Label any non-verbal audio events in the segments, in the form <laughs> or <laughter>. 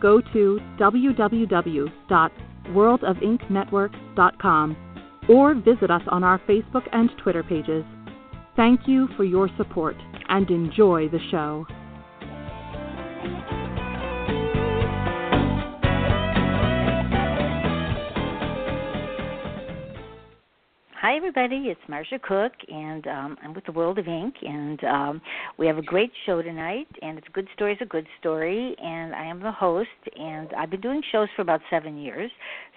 go to www.worldofinknetwork.com or visit us on our Facebook and Twitter pages. Thank you for your support and enjoy the show. Hi, everybody. It's Marsha Cook, and um, I'm with the World of Ink, and um, we have a great show tonight. And it's a Good Stories, a Good Story, and I am the host. And I've been doing shows for about seven years,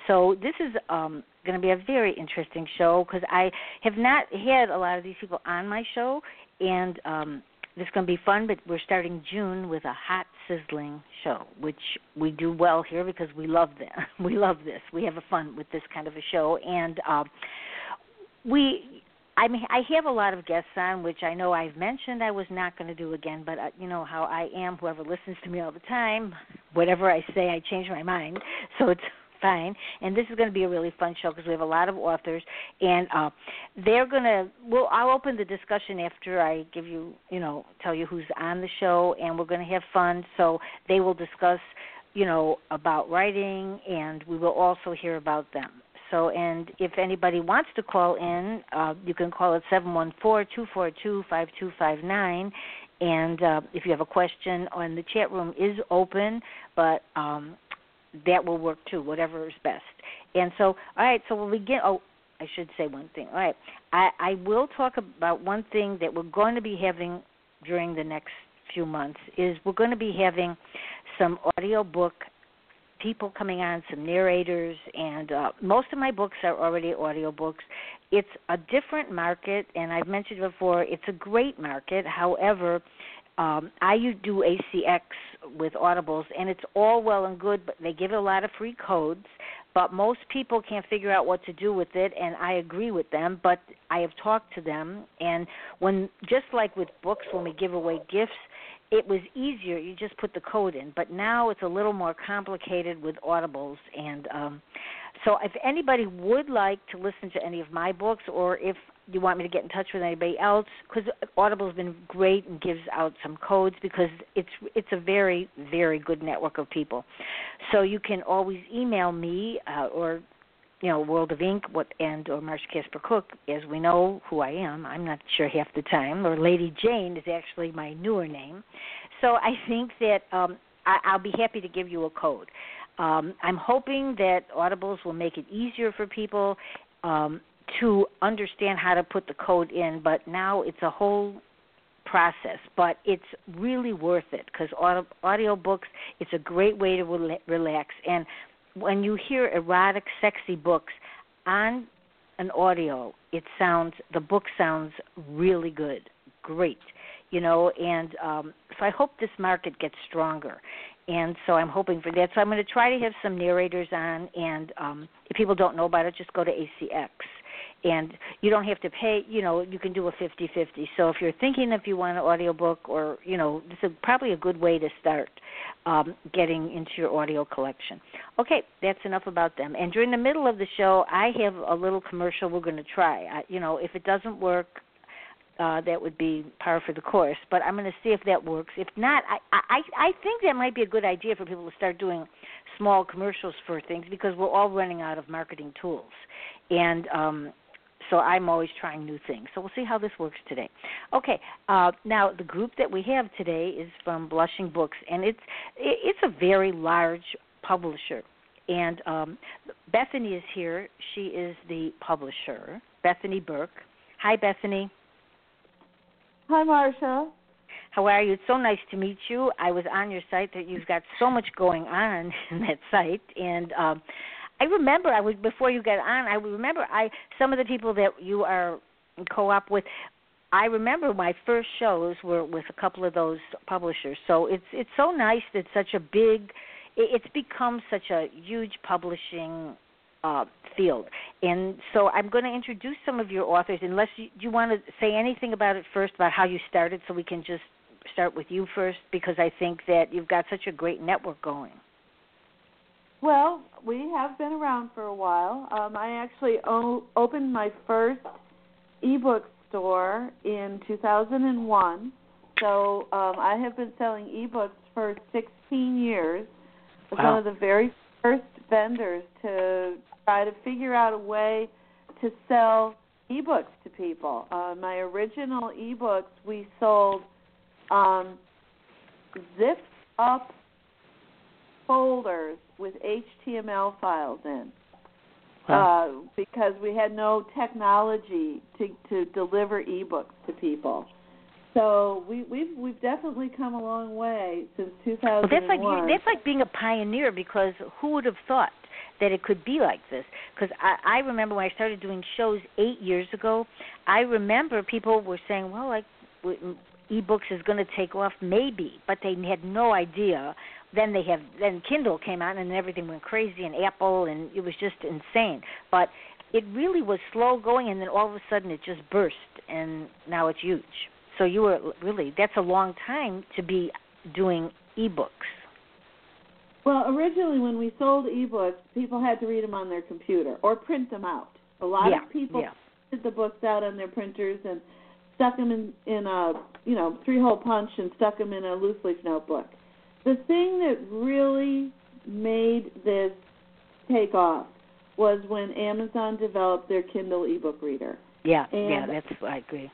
so this is um, going to be a very interesting show because I have not had a lot of these people on my show, and um, this is going to be fun. But we're starting June with a hot, sizzling show, which we do well here because we love this. <laughs> We love this. We have a fun with this kind of a show, and. Uh, we I mean, I have a lot of guests on, which I know I've mentioned I was not going to do again, but uh, you know how I am. Whoever listens to me all the time, whatever I say, I change my mind, <laughs> so it's fine. And this is going to be a really fun show because we have a lot of authors, and uh, they're going to. Well, I'll open the discussion after I give you, you know, tell you who's on the show, and we're going to have fun. So they will discuss, you know, about writing, and we will also hear about them. So, and if anybody wants to call in, uh, you can call at seven one four two four two five two five nine. And uh, if you have a question, on the chat room is open, but um, that will work too, whatever is best. And so, all right, so we'll begin. Oh, I should say one thing. All right, I, I will talk about one thing that we're going to be having during the next few months is we're going to be having some audio book people coming on, some narrators, and uh, most of my books are already audiobooks. It's a different market, and I've mentioned before, it's a great market. However, um, I do ACX with Audibles, and it's all well and good, but they give a lot of free codes. But most people can't figure out what to do with it, and I agree with them. But I have talked to them, and when just like with books, when we give away gifts, it was easier you just put the code in. But now it's a little more complicated with audibles. And um so if anybody would like to listen to any of my books or if you want me to get in touch with anybody else because audible's been great and gives out some codes because it's it's a very very good network of people. So you can always email me uh, or you know, World of Ink, what and or Marsha Casper Cook, as we know who I am. I'm not sure half the time. Or Lady Jane is actually my newer name. So I think that um, I, I'll be happy to give you a code. Um, I'm hoping that Audibles will make it easier for people um, to understand how to put the code in, but now it's a whole process but it's really worth it because audio, audio books it's a great way to relax and when you hear erotic, sexy books on an audio, it sounds the book sounds really good, great, you know. And um, so I hope this market gets stronger, and so I'm hoping for that. So I'm going to try to have some narrators on, and um, if people don't know about it, just go to ACX and you don't have to pay you know you can do a fifty fifty so if you're thinking if you want an audiobook or you know this is probably a good way to start um, getting into your audio collection okay that's enough about them and during the middle of the show i have a little commercial we're going to try I, you know if it doesn't work uh, that would be par for the course. But I'm going to see if that works. If not, I, I I think that might be a good idea for people to start doing small commercials for things because we're all running out of marketing tools, and um, so I'm always trying new things. So we'll see how this works today. Okay, uh, now the group that we have today is from Blushing Books, and it's it's a very large publisher. And um, Bethany is here. She is the publisher, Bethany Burke. Hi, Bethany. Hi, Marsha. How are you? It's so nice to meet you. I was on your site that you've got so much going on <laughs> in that site, and um, I remember I was before you got on. I remember I some of the people that you are co-op with. I remember my first shows were with a couple of those publishers. So it's it's so nice that such a big, it's become such a huge publishing uh, field. And so I'm going to introduce some of your authors. Unless you, you want to say anything about it first, about how you started, so we can just start with you first, because I think that you've got such a great network going. Well, we have been around for a while. Um, I actually o- opened my first ebook store in 2001. So um, I have been selling ebooks for 16 years. I was wow. one of the very first vendors to try to figure out a way to sell ebooks to people. Uh, my original ebooks we sold um, zipped up folders with HTML files in. Wow. Uh, because we had no technology to to deliver ebooks to people. So we we've we've definitely come a long way since 2001. Well, that's like that's like being a pioneer because who would have thought that it could be like this? Because I, I remember when I started doing shows eight years ago, I remember people were saying, "Well, like ebooks is going to take off, maybe," but they had no idea then they have then Kindle came out and everything went crazy and Apple and it was just insane. But it really was slow going and then all of a sudden it just burst and now it's huge. So you were really that's a long time to be doing ebooks. Well, originally when we sold ebooks, people had to read them on their computer or print them out. A lot yeah, of people yeah. printed the books out on their printers and stuck them in in a you know three hole punch and stuck them in a loose leaf notebook the thing that really made this take off was when Amazon developed their Kindle ebook reader. Yeah, and yeah, that's I agree.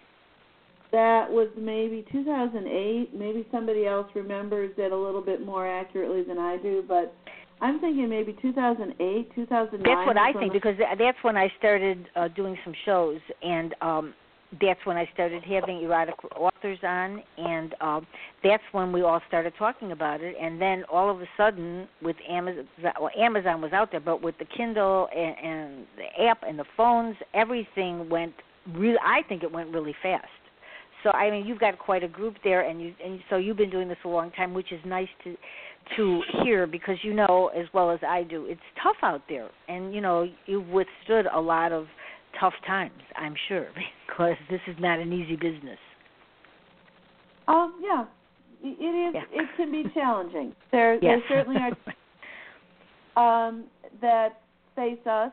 That was maybe 2008. Maybe somebody else remembers it a little bit more accurately than I do, but I'm thinking maybe 2008, 2009. That's what I think because that's when I started uh, doing some shows, and um that's when I started having erotic authors on, and um, that's when we all started talking about it. And then all of a sudden, with Amazon, well, Amazon was out there, but with the Kindle and, and the app and the phones, everything went really. I think it went really fast. So I mean, you've got quite a group there, and you and so you've been doing this a long time, which is nice to to hear because you know as well as I do, it's tough out there, and you know you've withstood a lot of tough times, I'm sure, <laughs> because this is not an easy business. Um, yeah, it is. Yeah. It can be challenging. There, yes. <laughs> there certainly are <laughs> um, that face us,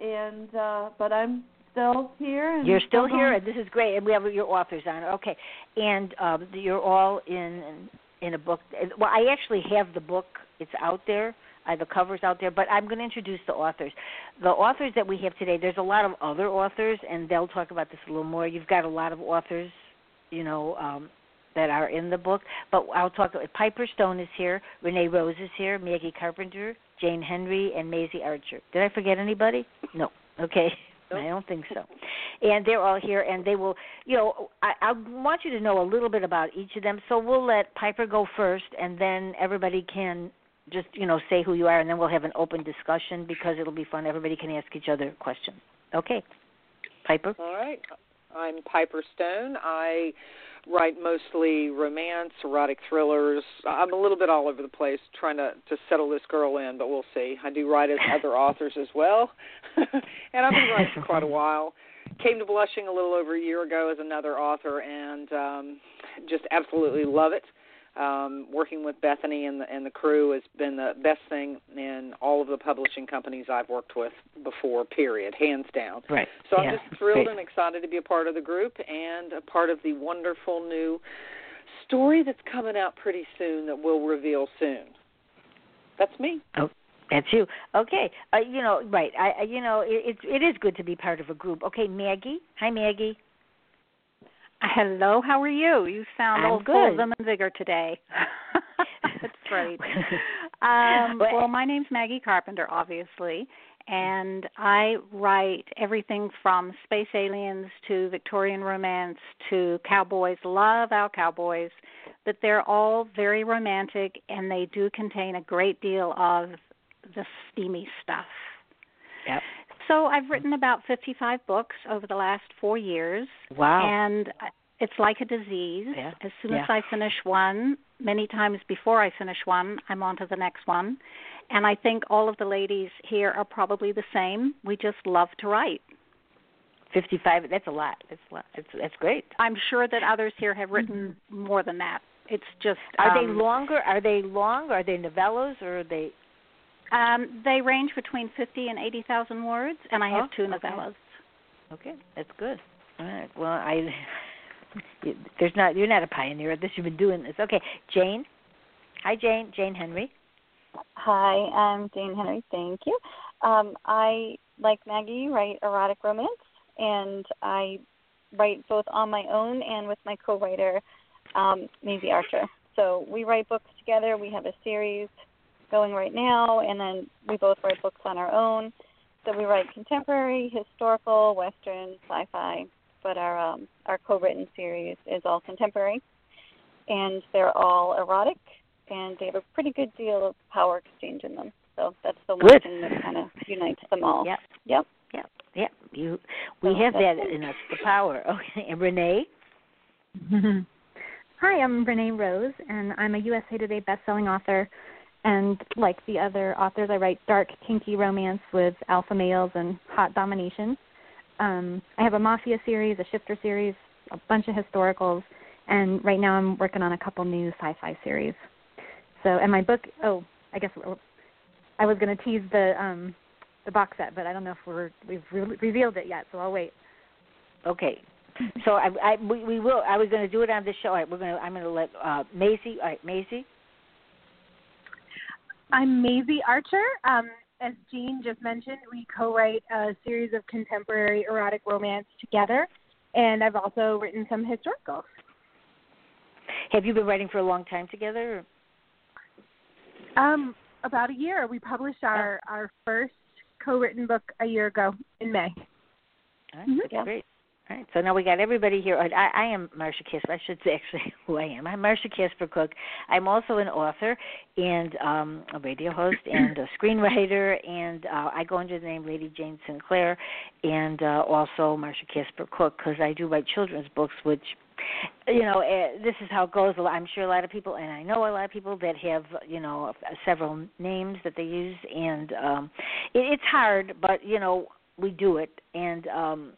and uh, but I'm still here. And You're still still here, and this is great. And we have your authors on. Okay, and um, you're all in in a book. Well, I actually have the book. It's out there. I have the covers out there, but I'm going to introduce the authors. The authors that we have today, there's a lot of other authors, and they'll talk about this a little more. You've got a lot of authors, you know, um, that are in the book, but I'll talk. Piper Stone is here, Renee Rose is here, Maggie Carpenter, Jane Henry, and Maisy Archer. Did I forget anybody? No. Okay. I don't think so. And they're all here, and they will, you know, I, I want you to know a little bit about each of them. So we'll let Piper go first, and then everybody can just you know say who you are, and then we'll have an open discussion because it'll be fun. Everybody can ask each other questions. Okay, Piper. All right. I'm Piper Stone. I write mostly romance, erotic thrillers. I'm a little bit all over the place trying to to settle this girl in, but we'll see. I do write as other <laughs> authors as well, <laughs> and I've been writing for quite a <laughs> while. Came to Blushing a little over a year ago as another author, and um, just absolutely love it um, working with Bethany and the, and the crew has been the best thing in all of the publishing companies I've worked with before. Period, hands down. Right. So yeah. I'm just thrilled Great. and excited to be a part of the group and a part of the wonderful new story that's coming out pretty soon that we'll reveal soon. That's me. Oh, that's you. Okay. Uh, you know, right. I, I you know, it, it it is good to be part of a group. Okay, Maggie. Hi, Maggie. Hello, how are you? You sound I'm all good. full of vim and vigor today. <laughs> That's right. <laughs> Um, Well- well, my name's Maggie Carpenter, obviously, and I write everything from space aliens to Victorian romance to cowboys. Love our cowboys, but they're all very romantic and they do contain a great deal of the steamy stuff. Yep. So I've written about 55 books over the last 4 years. Wow. And it's like a disease. Yeah. As soon Yeah. as I finish one, many times before I finish one, I'm on to the next one. And I think all of the ladies here are probably the same. We just love to write. 55 that's a lot. That's a lot. That's that's great. I'm sure that others here have written more than that. It's just Are they um, longer? Are they long? Are they novellas or are they Um, they range between 50 and 80,000 words, and I have Oh, two novellas. Okay, that's good. All right. Well, I <laughs> you- there's not you're not a pioneer at this. You've been doing this. Okay, Jane. Hi, Jane. Jane Henry. Hi, I'm Jane Henry. Thank you. Um, I, like Maggie, write erotic romance, and I write both on my own and with my co-writer, um, Maisy Archer. So we write books together. We have a series going right now, and then we both write books on our own. So we write contemporary, historical, western, sci-fi, but our um, our co-written series is all contemporary, and they're all erotic, and they have a pretty good deal of power exchange in them. So that's the one Good. thing that kind of unites them all. Yep. Yep. Yep. Yep. You we So have that that's it. in us, the power. <laughs> Okay. And Renee. <laughs> Hi, I'm Renee Rose, and I'm a USA Today best-selling author. And like the other authors, I write dark, kinky romance with alpha males and hot domination. Um, I have a mafia series, a shifter series, a bunch of historicals, and right now I'm working on a couple new sci-fi series. So, and my book. Oh, I guess I was going to tease the um, the box set, but I don't know if we're we've re- revealed it yet, so I'll wait. Okay. So I, I we, we will. I was going to do it on the show. Right, we're going to. I'm going to let uh, Maisy. All right, Maisy. I'm Maisy Archer. Um, as Jean just mentioned, we co-write a series of contemporary erotic romance together, and I've also written some historicals. Have you been writing for a long time together? Um, about a year. We published our our first co-written book a year ago in May. All right, Mhm. that's Yeah. great. All right, so now we got everybody here. I, I am Marsha Casper. I should say <laughs> actually who I am. I'm Marsha Casper Cook. I'm also an author and um, a radio host <clears throat> and a screenwriter, and uh, I go under the name Lady Jane Sinclair, and uh, also Marsha Casper Cook because I do write children's books, which you know, uh, this is how it goes. I'm sure a lot of people, and I know a lot of people that have, you know, several names that they use, and um, it, it's hard, but you know, we do it, and um,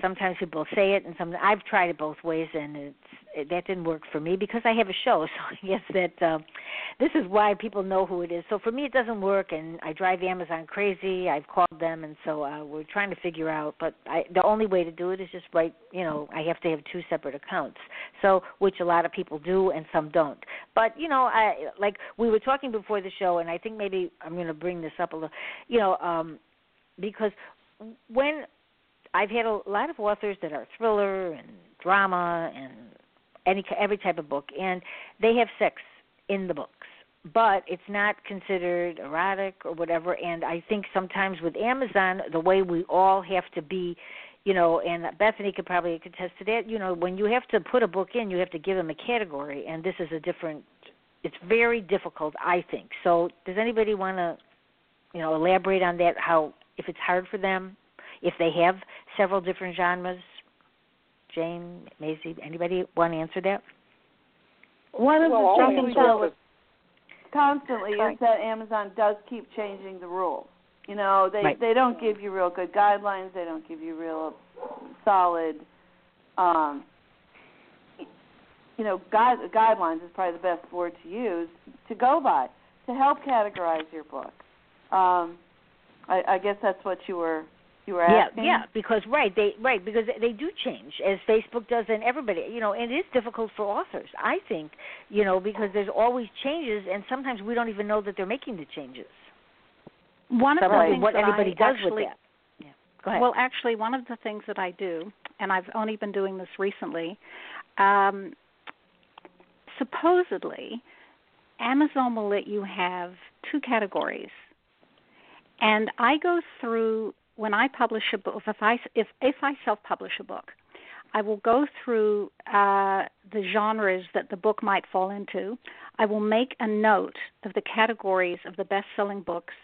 sometimes people say it, and some. I've tried it both ways, and it's it, that didn't work for me because I have a show. <laughs> So I guess that um, this is why people know who it is. So for me, it doesn't work, and I drive Amazon crazy. I've called them, and so uh, we're trying to figure out. But I, the only way to do it is just write. You know, I have to have two separate accounts. So which a lot of people do, and some don't. But you know, I like we were talking before the show, and I think maybe I'm going to bring this up a little. You know, um, because when I've had a lot of authors that are thriller and drama and any every type of book, and they have sex in the books, but it's not considered erotic or whatever. And I think sometimes with Amazon, the way we all have to be, you know, and Bethany could probably attest to that. You know, when you have to put a book in, you have to give them a category, and this is a different. It's very difficult, I think. So, does anybody want to, you know, elaborate on that? How if it's hard for them, if they have several different genres? Jane, Maisy, anybody want to answer that? One of Well, the all things the we deal with answers- constantly is that Amazon does keep changing the rules. You know, they Right. they don't give you real good guidelines. They don't give you real solid, um, you know, guide, guidelines is probably the best word to use to go by to help categorize your book. Um, I, I guess that's what you were you were Yeah, asking. yeah, because right, they right because they do change as Facebook does and everybody, you know, and it is difficult for authors. I think, you know, because there's always changes and sometimes we don't even know that they're making the changes. One of So the I things what that anybody I does actually, with that. Yeah. Go ahead. Well, actually, one of the things that I do, and I've only been doing this recently, um, supposedly, Amazon will let you have two categories. And I go through when I publish a book. If I if if I self-publish a book, I will go through uh, the genres that the book might fall into. I will make a note of the categories of the best-selling books.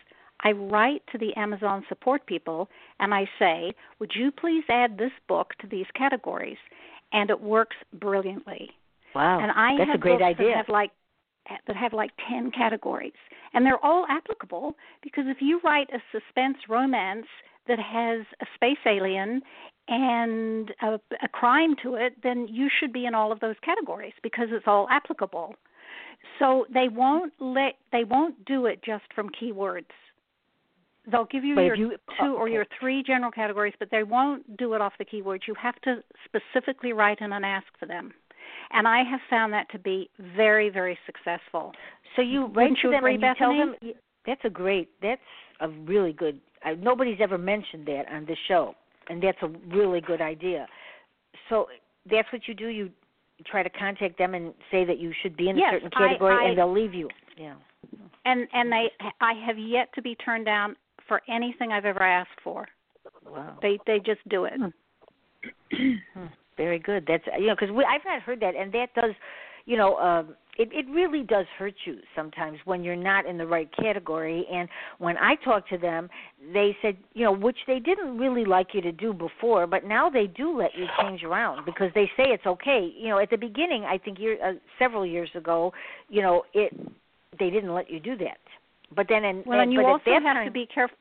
I write to the Amazon support people and I say, "Would you please add this book to these categories?" And it works brilliantly. Wow, and I that's have a great books idea. That have like that have like 10 categories and they're all applicable because if you write a suspense romance that has a space alien and a, a crime to it then you should be in all of those categories because it's all applicable so they won't let they won't do it just from keywords they'll give you But your you- two or your three general categories but they won't do it off the keywords you have to specifically write in and ask for them and I have found that to be very, very successful. So you write to them agree, and you tell them that's a great. That's a really good. Uh, nobody's ever mentioned that on this show, and that's a really good idea. So that's what you do. You try to contact them and say that you should be in Yes, a certain category, I- and they'll leave you. Yeah. And and they I have yet to be turned down for anything I've ever asked for. Wow. They they just do it. Hmm, <clears throat> Very good. That's you know because we I've not heard that, and that does, you know, um, it it really does hurt you sometimes when you're not in the right category. And when I talked to them, they said, you know, which they didn't really like you to do before, but now they do let you change around because they say it's okay. You know, at the beginning, I think year uh, several years ago, you know, it they didn't let you do that. But then, in, Well, and you but also have time, to be careful.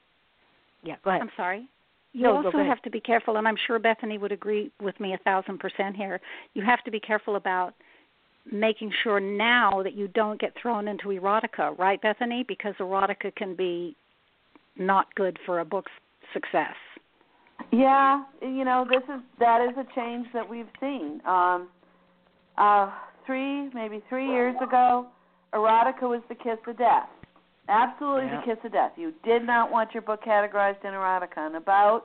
Yeah, go ahead. I'm sorry. You No, also have to be careful, and I'm sure Bethany would agree with me a thousand percent here. You have to be careful about making sure now that you don't get thrown into erotica, right, Bethany? Because erotica can be not good for a book's success. Yeah, you know, this is that is a change that we've seen. Um uh three, maybe three years ago, erotica was the kiss of death. Absolutely Yeah. the kiss of death. You did not want your book categorized in erotica. And about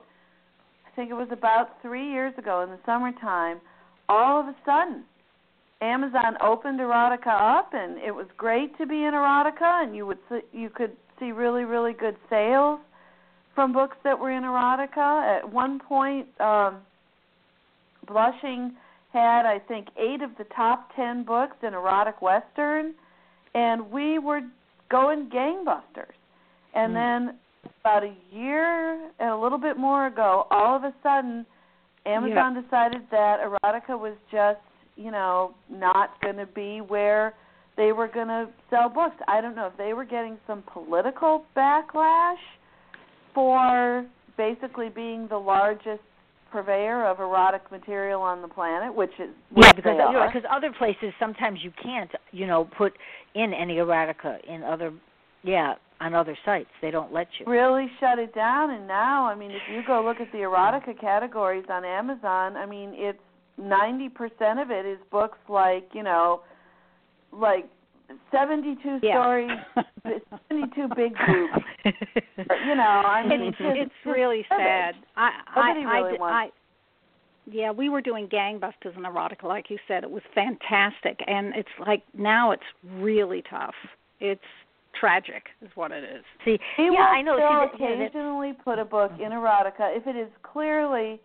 I think it was about three years ago in the summertime, all of a sudden Amazon opened erotica up and it was great to be in erotica and you would see, you could see really really good sales from books that were in erotica. At one point, um, Blushing had, I think, eight of the top ten books in erotic western, and we were going gangbusters. And Hmm. then about a year and a little bit more ago, all of a sudden, Amazon decided that erotica was just, you know, not going to be where they were going to sell books. I don't know if they were getting some political backlash for basically being the largest purveyor of erotic material on the planet, which is which Yeah, because they you know, are. because other places sometimes you can't, you know, put in any erotica in other, yeah, on other sites. They don't let you. really shut it down and now i mean if you go look at the erotica categories on amazon i mean it's ninety percent of it is books like you know like seventy two Yeah. stories seventy two big boobs you know i mean it's just- it's really garbage. sad. I I really I, wants- I yeah, we were doing gangbusters in erotica, like you said. It was fantastic, and it's like now it's really tough. It's tragic, is what it is. See, We yeah, will I know. still See, that, yeah, that, occasionally put a book in erotica if it is clearly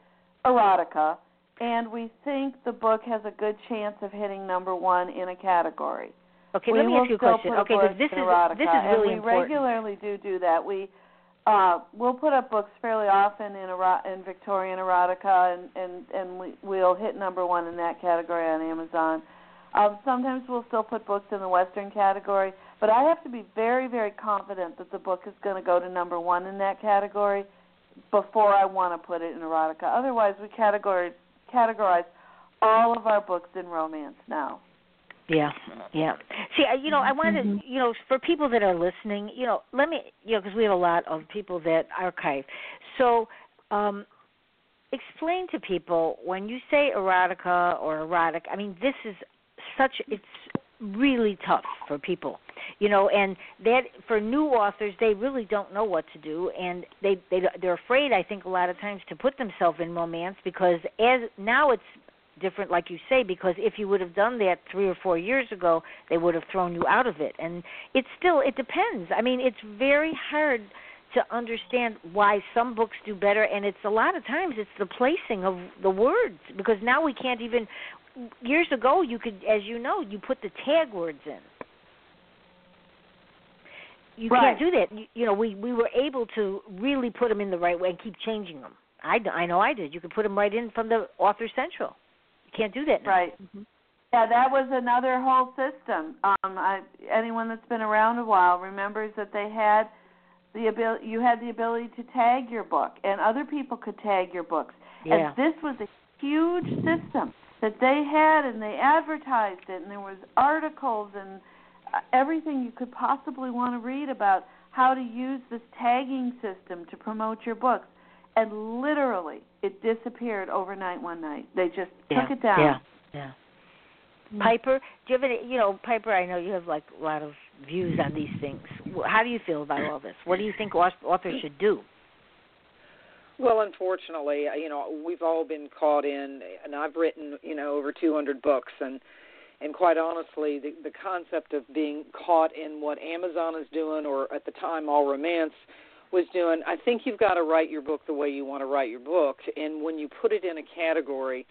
erotica, and we think the book has a good chance of hitting number one in a category. okay, we let me ask you a question. Okay, because this is erotica, this is really and we important. regularly do do that. We uh, we'll put up books fairly often in ero- in Victorian erotica, and and and we, we'll hit number one in that category on Amazon. Um, sometimes we'll still put books in the Western category, but I have to be very very confident that the book is going to go to number one in that category before I want to put it in erotica. Otherwise, we categorize categorize all of our books in romance now. Yeah, yeah. See, I- you know, I wanted, Mm-hmm. to, you know, for people that are listening, you know, let me, you know, because we have a lot of people that archive. So, um, explain to people when you say erotica or erotic. I mean, this is such. It's really tough for people, you know, and that for new authors, they really don't know what to do, and they they they're afraid. I think a lot of times to put themselves in romance because as now it's different like you say because if you would have done that 3 or 4 years ago they would have thrown you out of it and it's still it depends i mean it's very hard to understand why some books do better and it's a lot of times it's the placing of the words because now we can't even years ago you could as you know you put the tag words in you Right. can't do that you, you know we we were able to really put them in the right way and keep changing them i i know i did you could put them right in from the author central you can't do that now. Right. Yeah, that was another whole system. Um, I, anyone that's been around a while remembers that they had the ability. You had the ability to tag your book, and other people could tag your books. yeah And this was a huge system that they had, and they advertised it, and there was articles and uh, everything you could possibly want to read about how to use this tagging system to promote your books. And literally, it disappeared overnight one night. They just yeah took it down. yeah yeah Piper, do you have any? You know, Piper, I know you have like a lot of views on these things. How do you feel about all this? What do you think authors should do? Well, unfortunately, uh, you know, we've all been caught in, and I've written, you know, over 200 books, and and quite honestly, the the concept of being caught in what Amazon is doing, or at the time, All Romance was doing, I think you've got to write your book the way you want to write your book, and when you put it in a category,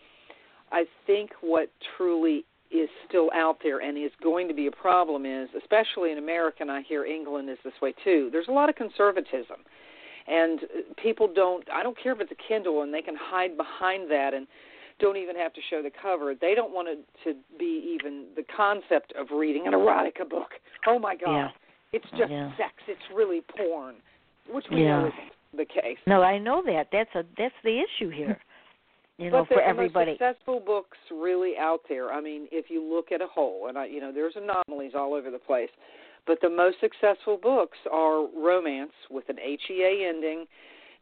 I think what truly is still out there and is going to be a problem is, especially in America, and I hear England is this way too. There's a lot of conservatism and uh, people don't i don't care if it's a kindle and they can hide behind that and don't even have to show the cover they don't want it to be even the concept of reading an erotica book <laughs> oh my god Yeah. it's just Yeah. sex it's really porn which we know isn't the case No, I know that. That's a that's the issue here. <laughs> You know, but for everybody. successful books really out there. I mean, if you look at a whole, and I, you know, there's anomalies all over the place, but the most successful books are romance with an HEA ending.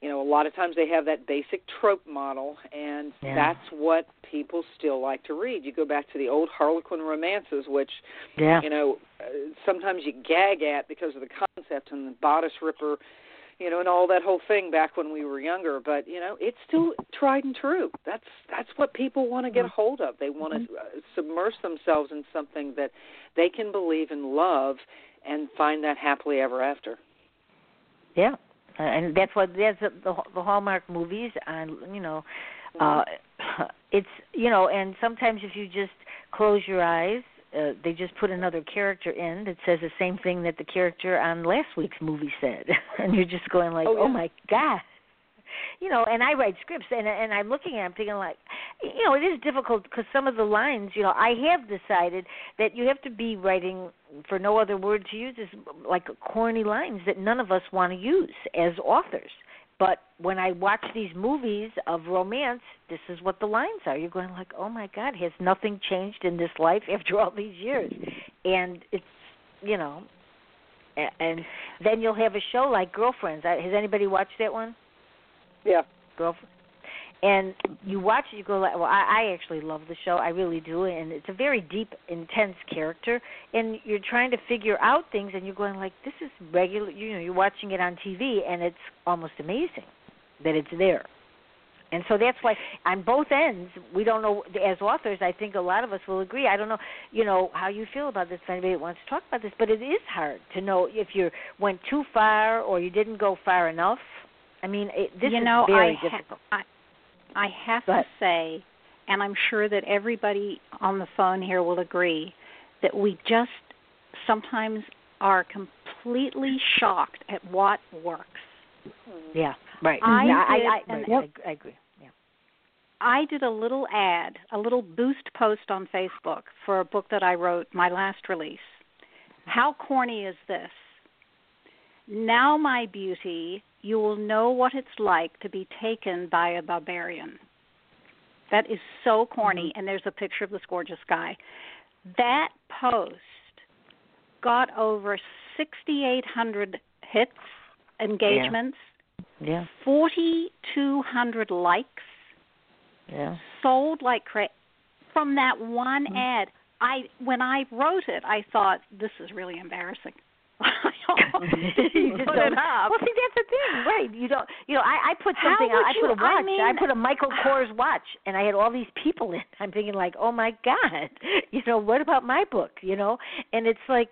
You know, a lot of times they have that basic trope model, and Yeah. that's what people still like to read. You go back to the old Harlequin romances, which Yeah. you know, uh, sometimes you gag at because of the concept and the bodice ripper, you know, and all that whole thing back when we were younger. But you know, it's still tried and true. That's that's what people want to get a hold of. They want to uh, submerge themselves in something that they can believe and love, and find that happily ever after. Yeah, and that's what that's the the, the Hallmark movies. On you know, uh, <clears throat> it's you know, and sometimes if you just close your eyes, uh, they just put another character in that says the same thing that the character on last week's movie said, <laughs> and you're just going like, Oh, yeah. oh my god. You know, and I write scripts, and and I'm looking at, them thinking like, you know, it is difficult because some of the lines, you know, I have decided that you have to be writing for no other word to use is like corny lines that none of us want to use as authors. But when I watch these movies of romance, this is what the lines are. You're going like, "Oh my God, has nothing changed in this life after all these years?" And it's, you know, and then you'll have a show like Girlfriends. Has anybody watched that one? Yeah. Girlfriend. And you watch it, you go like, well, I, I actually love the show, I really do, and it's a very deep, intense character, and you're trying to figure out things, and you're going like, this is regular, you know, you're watching it on TV, and it's almost amazing that it's there. And so that's why on both ends, we don't know. As authors, I think a lot of us will agree. I don't know, you know, how you feel about this. If anybody wants to talk about this, but it is hard to know if you went too far or you didn't go far enough. I mean, it, this you is know, very I ha- difficult. I, I have Go to say, and I'm sure that everybody on the phone here will agree, that we just sometimes are completely shocked at what works. Mm-hmm. Yeah, right. I Yeah, I, did I, an- right, I, I agree. Yeah. I did a little ad, a little boost post on Facebook for a book that I wrote, my last release. How corny is this? Now, my beauty, you will know what it's like to be taken by a barbarian. That is so corny, and there's a picture of this gorgeous guy. That post got over 6,800 hits, engagements, Yeah. 4,200 likes Yeah. sold like crazy. From that one Mm-hmm. ad, I when I wrote it, I thought this is really embarrassing. <laughs> <laughs> you just put it up. Well, see, that's the thing, right? You don't. You know, I, I put something. out, I you- put a watch. I mean- put a Michael Kors watch, and I had all these people in. <laughs> I'm thinking like, oh my god, <laughs> you know, what about my book? You know, and it's like,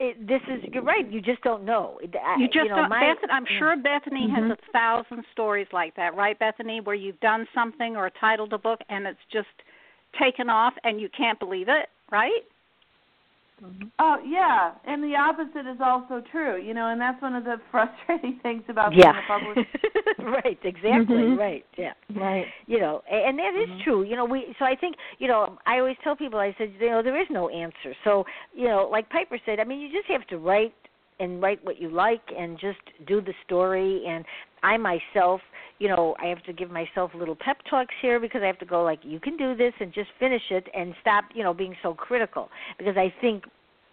it, this is you're right. You just don't know. You just you know, don't. my, Bethany, I'm sure Bethany Mhm. has a thousand stories like that, right, Bethany? Where you've done something or titled a book and it's just taken off and you can't believe it, right? Oh yeah, and the opposite is also true. You know, and that's one of the <laughs> frustrating things about yeah. being a publisher. <laughs> right. Exactly. Mhm. Right. Yeah. Right. You know, and that is true. You know, we. So I think you know, I always tell people, I said, you know, there is no answer. So you know, like Piper said, I mean, you just have to write and write what you like and just do the story and I myself, you know, I have to give myself little pep talks here because I have to go like you can do this and just finish it and stop, you know, being so critical because I think,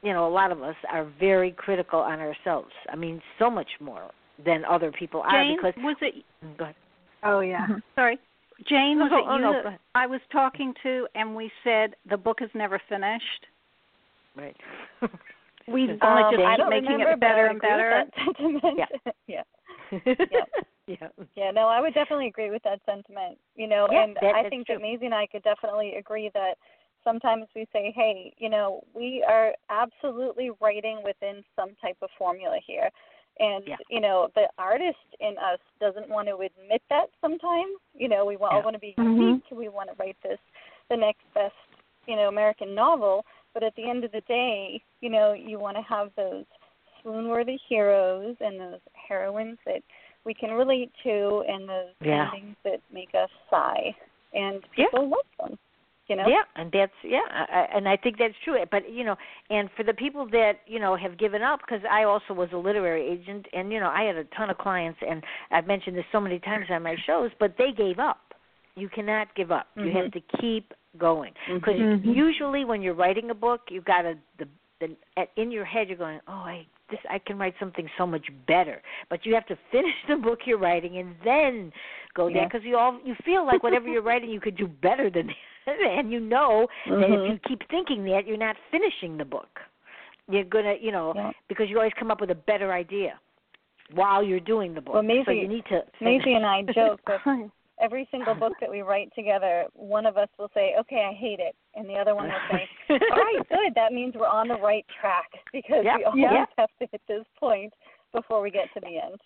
you know, a lot of us are very critical on ourselves. I mean, so much more than other people are Jane, because was it? Go ahead. Oh yeah. Sorry, Jane, was No, it oh, you no, that. I was talking to, and we said the book is never finished. Right. We've Um, <laughs> just I keep making remember, it better and better. with that sentiment. Yeah. <laughs> yeah. <laughs> yeah. Yeah, no, I would definitely agree with that sentiment. You know, Yeah, and that- I think true. that Maisy and I could definitely agree that sometimes we say, hey, you know, we are absolutely writing within some type of formula here. And, Yeah. you know, the artist in us doesn't want to admit that sometimes. You know, we all Yeah. want to be Mhm. unique. We want to write this, the next best, you know, American novel. But at the end of the day, you know, you want to have those swoon-worthy heroes and those heroines that we can relate to and those Yeah. endings that make us sigh. And Yeah. people love them. You know? Yeah, and that's yeah, I, I- and I think that's true. But you know, and for the people that you know have given up, because I also was a literary agent, and you know, I had a ton of clients, and I've mentioned this so many times on my shows, but they gave up. You cannot give up. You have to keep going because Mhm. usually when you're writing a book, you've got to the, the at, in your head you're going, oh, I this I can write something so much better. But you have to <laughs> finish the book you're writing and then go there because you all you feel like whatever you're writing you could do better than that, <laughs> and you know that if Mhm. you keep thinking that you're not finishing the book. You're gonna, you know, Yeah. because you always come up with a better idea while you're doing the book. Well, Maisy- so you need to. Maisy and I joke that <laughs> every single book that we write together, one of us will say, "Okay, I hate it," and the other one will say, <laughs> "All right, good. That means we're on the right track <laughs> because Yep, we always yep. have to hit this point before we get to the end."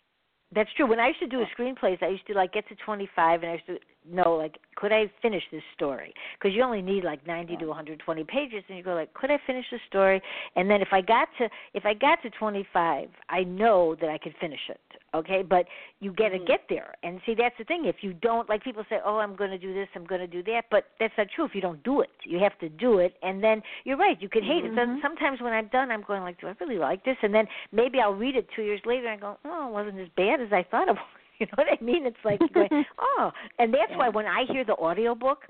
That's true. When I used to do a screenplays, I used to like get to 25, and I used to know like, could I finish this story? Because you only need like 90 to 120 pages, and you go like, could I finish the story? And then if I got to if I got to 25, I know that I could finish it. Okay, but you got to Mhm. get there. And see, that's the thing. If you don't, like people say, oh, I'm going to do this, I'm going to do that, but that's not true. If you don't do it, you have to do it, and then you're right. You could hate it. So Mhm. sometimes when I'm done, I'm going like, do I really like this? And then maybe I'll read it two years later and go, oh, it wasn't as bad as I thought it <laughs> was. You know what I mean? It's like, going, <laughs> oh, and that's why when I hear the audio book,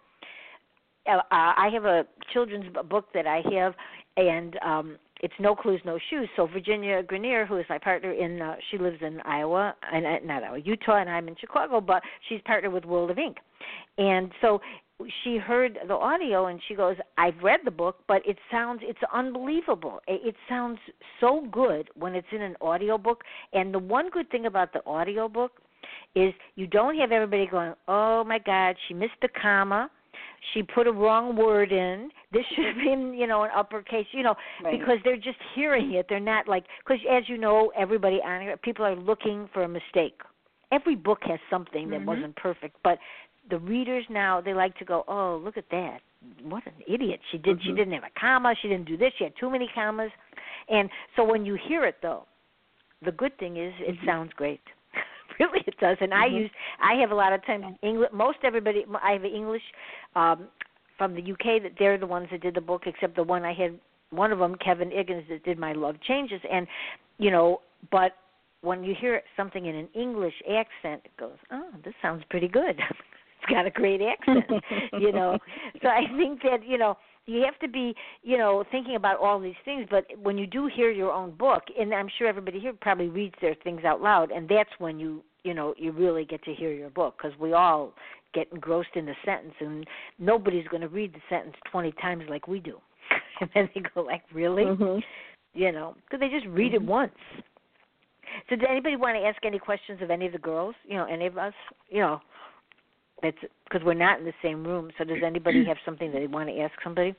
uh, uh, I have a children's book that I have, and um it's No Clues, No Shoes. So Virginia Grenier, who is my partner in, uh, she lives in Iowa, and uh, not Iowa, Utah, and I'm in Chicago, but she's partnered with World of Ink. And so she heard the audio and she goes, "I've read the book, but it sounds it's unbelievable. It, it sounds so good when it's in an audio book. And the one good thing about the audio book is you don't have everybody going, "Oh my God, she missed a comma." She put a wrong word in. This should have <laughs> been, you know, an uppercase, you know, Right. because they're just hearing it. They're not like, because as you know, everybody on here, people are looking for a mistake. Every book has something that Mhm. wasn't perfect, but the readers now they like to go, oh, look at that, what an idiot she did. She Mhm. didn't have a comma. She didn't do this. She had too many commas, and so when you hear it though, the good thing is it Mhm. sounds great. Really, it does. And I Mhm. use I have a lot of times English. Most everybody I have English um from the UK that they're the ones that did the book, except the one I had one of them, Kevin Iggins, that did my Love Changes, and you know, but when you hear something in an English accent, it goes, oh, this sounds pretty good. <laughs> it's got a great accent, <laughs> you know. So I think that you know you have to be you know thinking about all these things. But when you do hear your own book, and I'm sure everybody here probably reads their things out loud, and that's when you you know you really get to hear your book because we all get engrossed in the sentence, and nobody's going to read the sentence 20 times like we do. <laughs> and then they go like, really? Mhm. You know, because they just read it once. So, does anybody want to ask any questions of any of the girls? You know, any of us? You know, that's because we're not in the same room. So, does anybody have something that they want to ask somebody?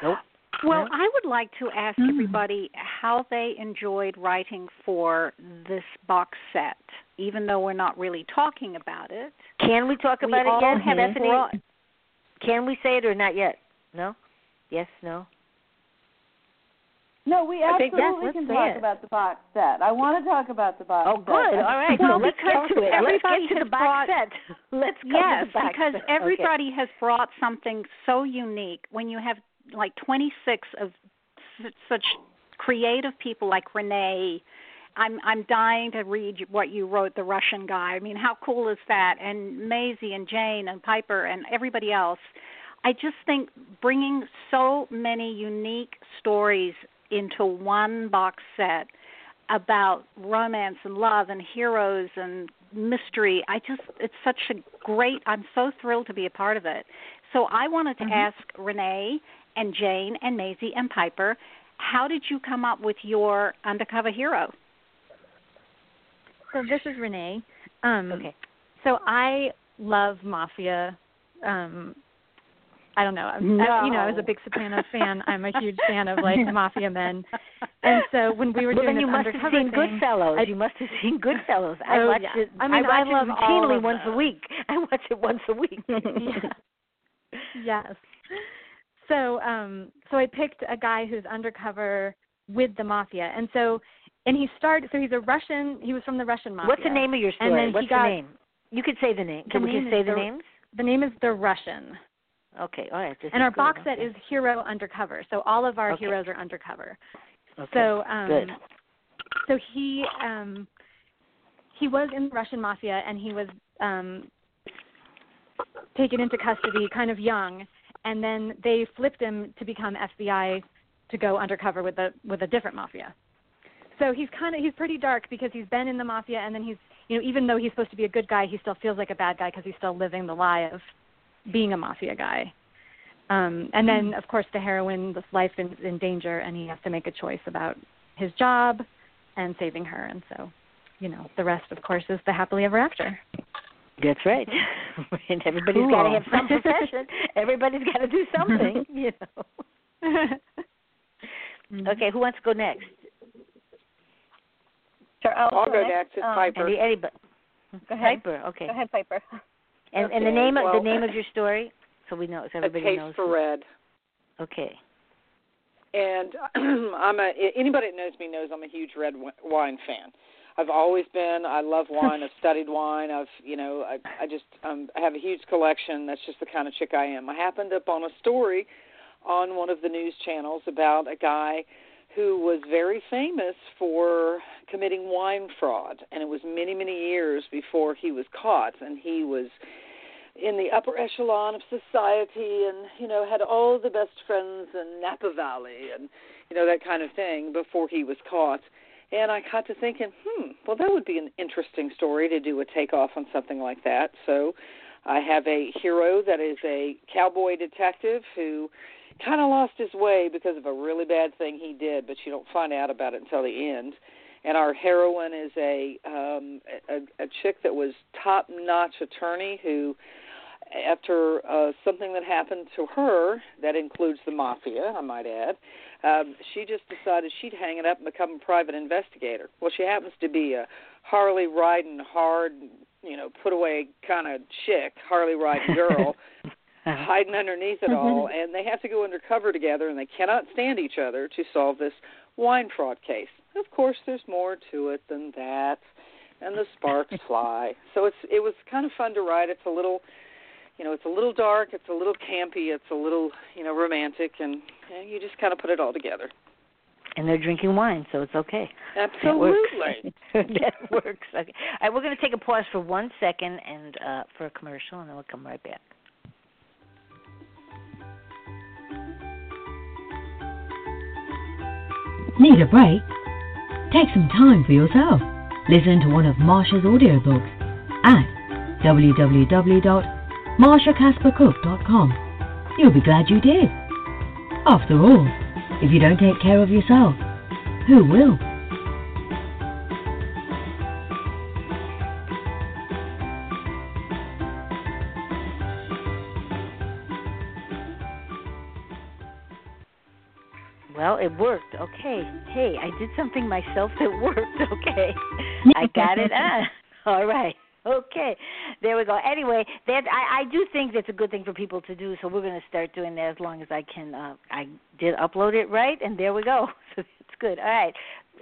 Nope. Well, I would like to ask Hmm. everybody how they enjoyed writing for this box set, even though we're not really talking about it. Can we talk We about all it yet, have Stephanie? brought- Can we say it or not yet? No. Yes. No. No, we I think- absolutely Yes, can talk it. about the box set. I want to talk about the box Oh, set. good. All right. Well, so let's because get to it. Let's get to the box brought- set. <laughs> Let's come yes, to the box because set. everybody has brought something so unique. When you have like 26 of such creative people like Renee, I'm I'm dying to read what you wrote, the Russian guy. I mean, how cool is that? And Maisy and Jane and Piper and everybody else. I just think bringing so many unique stories into one box set about romance and love and heroes and mystery. I just it's such a great I'm so thrilled to be a part of it. So I wanted to mm-hmm. ask Renee and Jane and Maisy and Piper, how did you come up with your undercover hero? So this is Renee. Um, Okay. So I love Mafia. Um, I don't know. I'm- I, you know, as a big Sopranos fan, I'm a huge fan of like <laughs> Mafia men. And so when we were well, doing then you this must have seen thing, Goodfellas. I- you must have seen Goodfellas. I Oh, watch yeah. it. I mean, watch I it routinely once a week. <laughs> I watch it once a week. yeah. <laughs> Yes. So um so I picked a guy who's undercover with the mafia. And so and he started so he's a Russian he was from the Russian mafia. What's the name of your And story? then he got- the name? You could say the name. Can The we name just say the the- names? The name is The Russian. Okay. All right. And our good. box set Okay. is hero undercover. So all of our Okay. heroes are undercover. Okay. So um Good. so he um he was in the Russian mafia and he was um taken into custody kind of young and then they flipped him to become FBI to go undercover with a with a different mafia. So he's kind of he's pretty dark because he's been in the mafia and then he's you know even though he's supposed to be a good guy he still feels like a bad guy because he's still living the lie of being a mafia guy. Um and then of course the heroine this life is in danger and he has to make a choice about his job and saving her and so you know the rest of course is the happily ever after. That's right. <laughs> and everybody's got to Cool. have some profession. Everybody's got to do something, <laughs> you know. Okay, who wants to go next? Sure, I'll, I'll go next. It's Um, Piper. Any, anybody? Go ahead. Piper. Okay. Go ahead, Piper. And and the Okay, name of the name of your story, so we know, so a everybody taste knows. for red. Okay. And <clears throat> I'm a anybody that knows me knows I'm a huge red wine fan. I've always been. I love wine. I've studied wine. I've you know I I just um I have a huge collection. That's just the kind of chick I am. I happened upon a story on one of the news channels about a guy who was very famous for committing wine fraud and it was many many years before he was caught and he was in the upper echelon of society and you know had all the best friends in Napa Valley and you know that kind of thing before he was caught and I got to thinking hmm well that would be an interesting story to do a takeoff on something like that. So I have a hero that is a cowboy detective who kind of lost his way because of a really bad thing he did but you don't find out about it until the end. And our heroine is a um a, a chick that was top notch attorney who after uh, something that happened to her that includes the mafia, I might add, um, she just decided she'd hang it up and become a private investigator. Well, she happens to be a Harley riding hard, you know, put away kind of chick, Harley riding girl, <laughs> hiding underneath it all, and they have to go undercover together, and they cannot stand each other to solve this wine fraud case. Of course, there's more to it than that, and the sparks <laughs> fly. So it's it was kind of fun to write. It's a little you know, it's a little dark, it's a little campy, it's a little, you know, romantic, and you, you just kind of put it all together. And they're drinking wine, so it's okay. Absolutely. That works. <laughs> that <laughs> works. Okay. All right, we're going to take a pause for one second and uh, for a commercial, and then we'll come right back. Need a break? Take some time for yourself. Listen to one of Marsha's audiobooks at www.marshacaspercook.com. You'll be glad you did. After all, if you don't take care of yourself, who will? Well, it worked. Okay. Hey, I did something myself that <laughs> worked. Okay. I got it. <laughs> Ah, all right. Okay. There we go. Anyway, that I, I do think that's a good thing for people to do, so we're going to start doing that as long as I can. Uh, I did upload it right, and there we go. <laughs> So it's good. All right.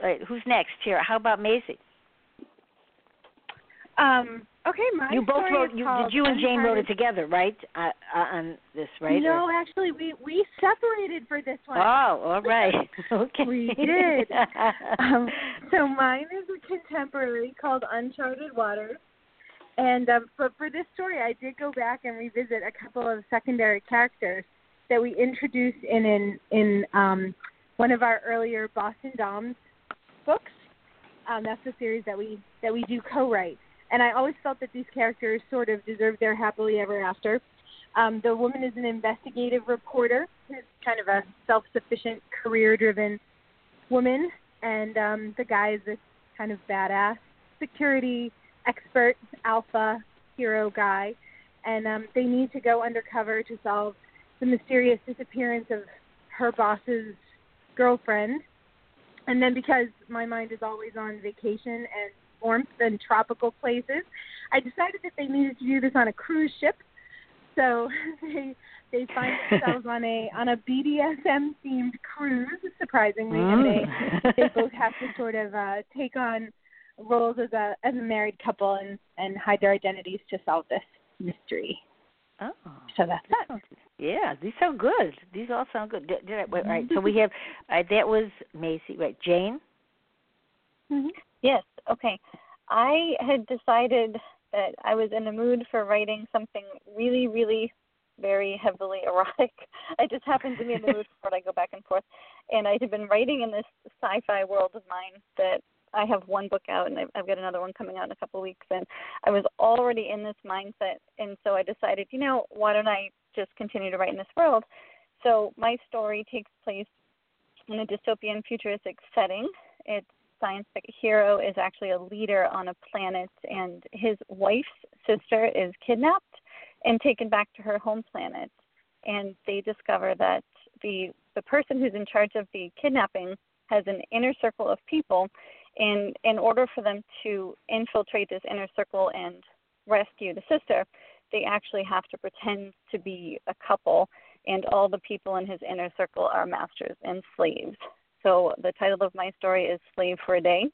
All right. Who's next? Here. How about Maisy? Um, okay, my you both wrote. You, did you and Jane wrote it together, right? Uh, uh, on this, right? No, Or- actually, we we separated for this one. Oh, all right. <laughs> <laughs> Okay. We did. um, so mine is a contemporary called Uncharted Waters. And um, but for this story, I did go back and revisit a couple of secondary characters that we introduced in in, in um, one of our earlier Boston Doms books. Um, that's the series that we that we do co-write. And I always felt that these characters sort of deserve their happily ever after. Um, the woman is an investigative reporter who's kind of a self-sufficient, career-driven woman, and um, the guy is this kind of badass security expert, alpha hero guy, and um, they need to go undercover to solve the mysterious disappearance of her boss's girlfriend. And then because my mind is always on vacation and warmth and tropical places, I decided that they needed to do this on a cruise ship. So <laughs> they they find <laughs> themselves on a on a BDSM themed cruise, surprisingly, and they they both have to <laughs> sort of uh, take on roles as a as a married couple and and hide their identities to solve this mystery. Oh. So that's that. Yeah, these sound good. These all sound good. Did, did I, wait, right. So we <laughs> have uh, that was Maisy, right? Jane. mhm Yes. Okay. I had decided that I was in the mood for writing something really, really very heavily erotic. <laughs> I just happened to be in the mood <laughs> for it. I go back and forth. And I had been writing in this sci fi world of mine that I have one book out and I've, I've got another one coming out in a couple of weeks. And I was already in this mindset. And so I decided, you know, why don't I just continue to write in this world? So my story takes place in a dystopian futuristic setting. It's science fiction hero is actually a leader on a planet, and his wife's sister is kidnapped and taken back to her home planet. And they discover that the the person who's in charge of the kidnapping has an inner circle of people, and in order for them to infiltrate this inner circle and rescue the sister, they actually have to pretend to be a couple, and all the people in his inner circle are masters and slaves. So the title of my story is Slave for a Day,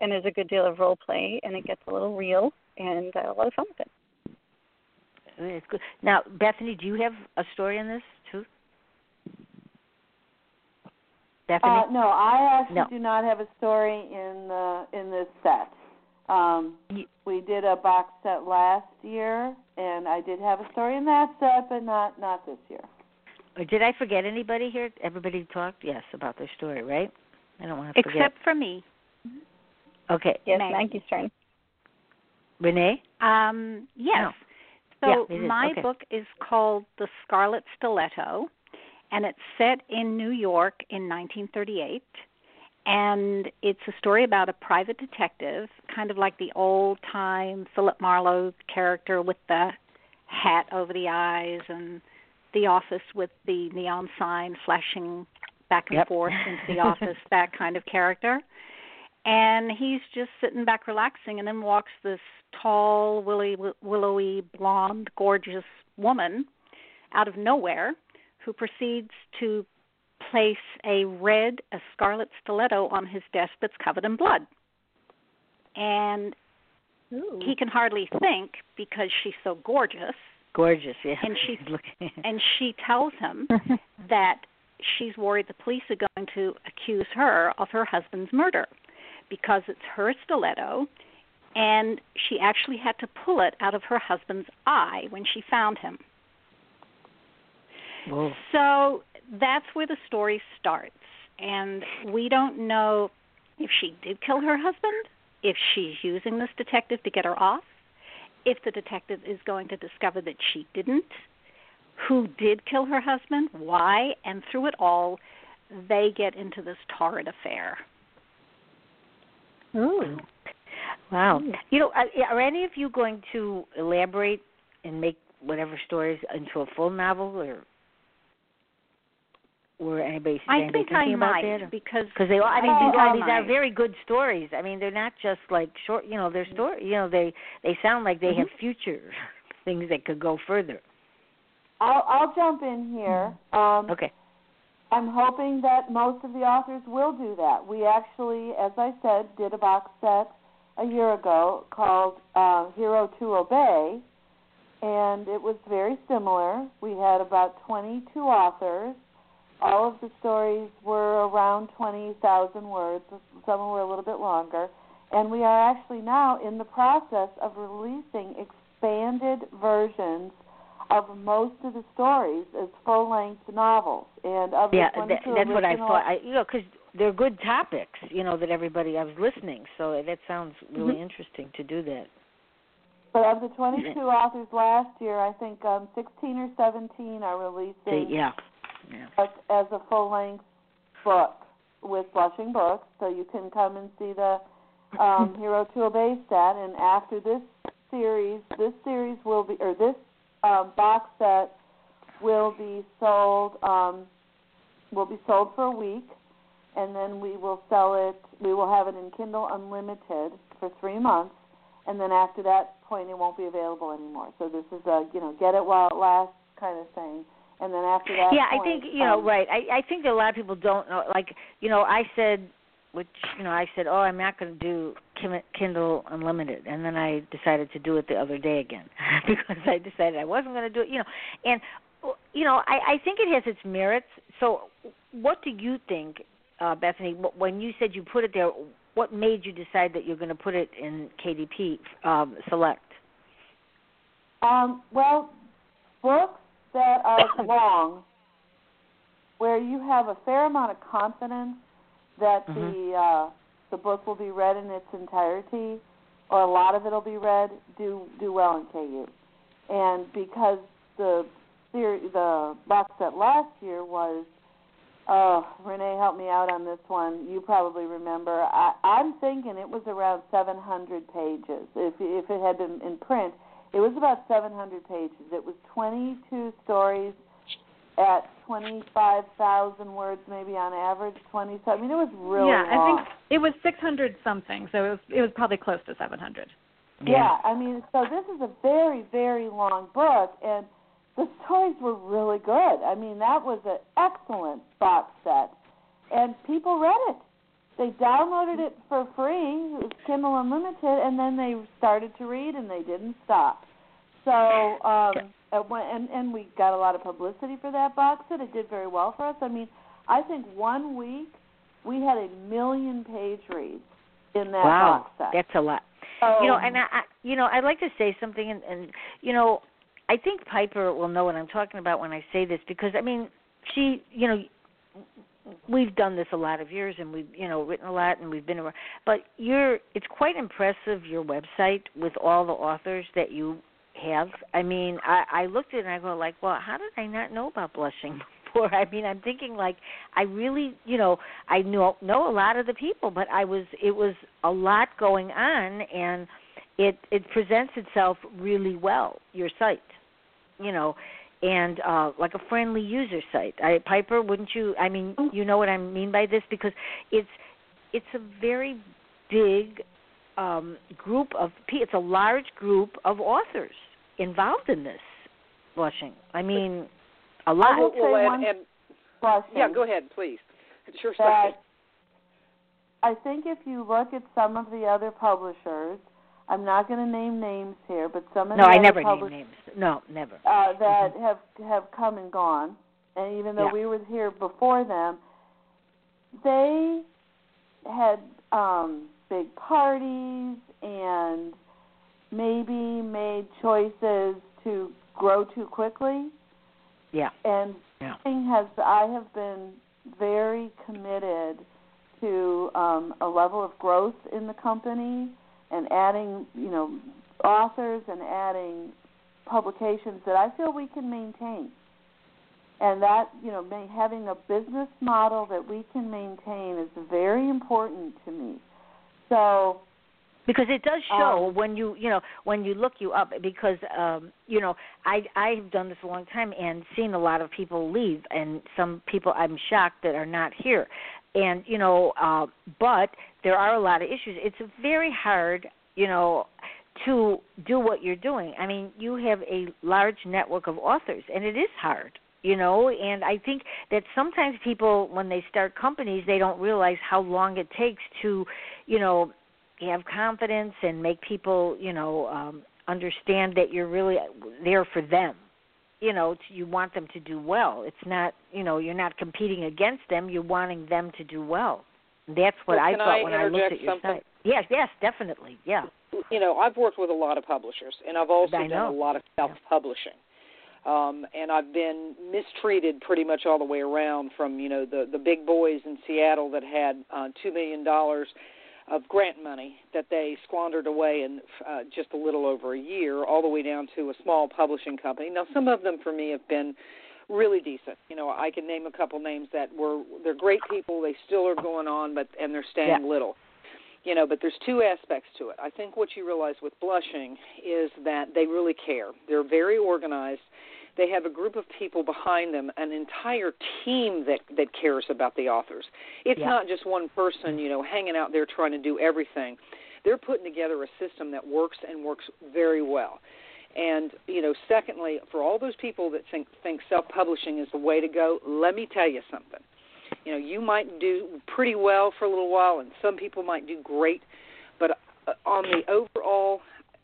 and there's a good deal of role play, and it gets a little real, and I have a lot of fun with it. It's good. Now, Bethany, do you have a story in this too? Bethany. Uh, no, I actually No. do not have a story in the in this set. Um, we did a box set last year, and I did have a story in that set, but not not this year. Or did I forget anybody here? Everybody talked, yes, about their story, right? I don't want to forget. Except for me. okay, Yes, Maggie. Maggie's turn. Renee. Um, yes. Yeah, So it is. my Okay. book is called The Scarlet Stiletto, and it's set in New York in 1938. And it's a story about a private detective, kind of like the old time Philip Marlowe character with the hat over the eyes and the office with the neon sign flashing back and Yep. forth <laughs> into the office, that kind of character. And he's just sitting back relaxing, and then walks this tall, willy, willowy, blonde, gorgeous woman out of nowhere who proceeds to place a red, a scarlet stiletto on his desk that's covered in blood. And he can hardly think because she's so gorgeous Gorgeous, yeah. And she- <laughs> looking. and she tells him <laughs> that she's worried the police are going to accuse her of her husband's murder because it's her stiletto and she actually had to pull it out of her husband's eye when she found him. Whoa. So that's where the story starts. And we don't know if she did kill her husband, if she's using this detective to get her off, if the detective is going to discover that she didn't, who did kill her husband, why, and through it all, they get into this torrid affair. Ooh. Wow. Mm. You know, are, are any of you going to elaborate and make whatever stories into a full novel or Were anybody, I anybody think I about might that? because Because they, all. I mean, I these think are these are very good stories. I mean, they're not just like short. You know, they're story. You know, they they sound like they have future <laughs> things that could go further. I'll I'll jump in here. Um, Okay. I'm hoping that most of the authors will do that. We actually, as I said, did a box set a year ago called uh, Hero to Obey, and it was very similar. We had about 22 authors. All of the stories were around 20,000 words. Some were a little bit longer. And we are actually now in the process of releasing expanded versions of most of the stories as full-length novels. And of Yeah, the that, 22 that's what I thought. I, you know, because they're good topics. You know that everybody. I was listening, so that sounds really Mhm. interesting to do that. But of the 22 authors last year, I think um, 16 or 17 are releasing yeah. Yeah. as, as a full-length book with Blushing Books, so you can come and see the um, <laughs> Hero to Obey set. And after this series, this series will be, or this um, box set will be sold, um, will be sold for a week, and then we will sell it. We will have it in Kindle Unlimited for three months, and then after that point, it won't be available anymore. So this is a, you know, get it while it lasts kind of thing. And then after that, yeah, I think you know, um, right. I I think that a lot of people don't know. Like, you know, I said, which you know, I said, oh, I'm not going to do Kindle Unlimited, and then I decided to do it the other day again <laughs> because I decided I wasn't going to do it. You know, and you know, I I think it has its merits. So, what do you think, uh, Bethany? When you said you put it there, what made you decide that you're going to put it in KDP um, Select? Um, well, books that are long, where you have a fair amount of confidence that Mhm. the uh, the book will be read in its entirety, or a lot of it will be read, do do well in KU. And because the series, the box set last year was, oh, Renee, help me out on this one. You probably remember. I, I'm thinking it was around 700 pages. If if it had been in print, it was about 700 pages. It was 22 stories at 25,000 words, maybe on average. 20. I mean, it was really yeah, long. I think it was 600 something, so it was it was probably close to 700. Yeah. Yeah, I mean, so this is a very, very long book, and the stories were really good. I mean, that was an excellent box set, and people read it. They downloaded it for free, it was Kindle Unlimited, and then they started to read, and they didn't stop. So, um, and, and and we got a lot of publicity for that box set. It did very well for us. I mean, I think one week we had a million page reads in that wow, box set. that's a lot. So, you know, and I, I, you know, I'd like to say something, and, and you know, I think Piper will know what I'm talking about when I say this because I mean, she, you know, we've done this a lot of years, and we've, you know, written a lot, and we've been around. But you're, it's quite impressive your website with all the authors that you have. I mean, I, I looked at it and I go like, well, how did I not know about blushing? <laughs> before? I mean, I'm thinking like I really, you know, I know know a lot of the people, but I was it was a lot going on, and it it presents itself really well. Your site, you know, and uh like a friendly user site. I Piper, wouldn't you? I mean, you know what I mean by this because it's it's a very big um group of it's a large group of authors involved in this blushing. I mean, a lot. I will say Well, and- one and- question. yeah, go ahead, please. Sure, that. I think if you look at some of the other publishers, I'm not going to name names here, but some of No, the I never name publishers names. No, never. uh, that have have come and gone, and even though Yeah. we were here before them, they had um, big parties and maybe made choices to grow too quickly. Yeah. And Yeah. thing has I have been very committed to um, a level of growth in the company and adding, you know, authors and adding publications that I feel we can maintain. And that, you know, having a business model that we can maintain is very important to me. So because it does show Um, when you you know when you look you up because um you know i i've done this a long time and seen a lot of people leave and some people i'm shocked that are not here and you know uh but there are a lot of issues. It's very hard you know to do what you're doing. I mean you have a large network of authors and it is hard you know and i think that sometimes people when they start companies they don't realize how long it takes to you know have confidence and make people you know um understand that you're really there for them. You know you want them to do well. It's not you know you're not competing against them you're wanting them to do well that's what Well, i thought I when i looked at your something? site yes yes definitely yeah you know, I've worked with a lot of publishers, and I've also done a lot of self-publishing. Um, and I've been mistreated pretty much all the way around, from you know the the big boys in Seattle that had uh, two million dollars of grant money that they squandered away in uh, just a little over a year, all the way down to a small publishing company. Now, some of them for me have been really decent. You know, I can name a couple names that were they're great people. They still are going on, but and they're staying Yeah. little you know but there's two aspects to it i think what you realize with blushing is that they really care they're very organized they have a group of people behind them an entire team that that cares about the authors it's Yeah. not just one person you know hanging out there trying to do everything they're putting together a system that works and works very well and you know secondly for all those people that think think self publishing is the way to go let me tell you something. You know you might do pretty well for a little while and some people might do great but uh, on the overall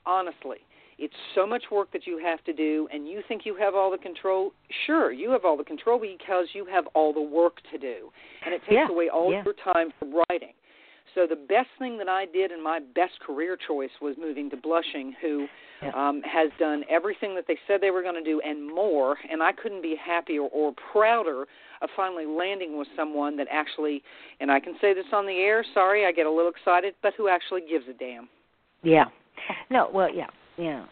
honestly it's so much work that you have to do and you think you have all the control. Sure you have all the control because you have all the work to do and it takes Yeah, away all yeah. your time from writing. So the best thing that I did and my best career choice was moving to Blushing, who Yeah. um, has done everything that they said they were going to do and more. And I couldn't be happier or prouder of finally landing with someone that actually, and I can say this on the air. Sorry, I get a little excited, but who actually gives a damn. yeah no well yeah yeah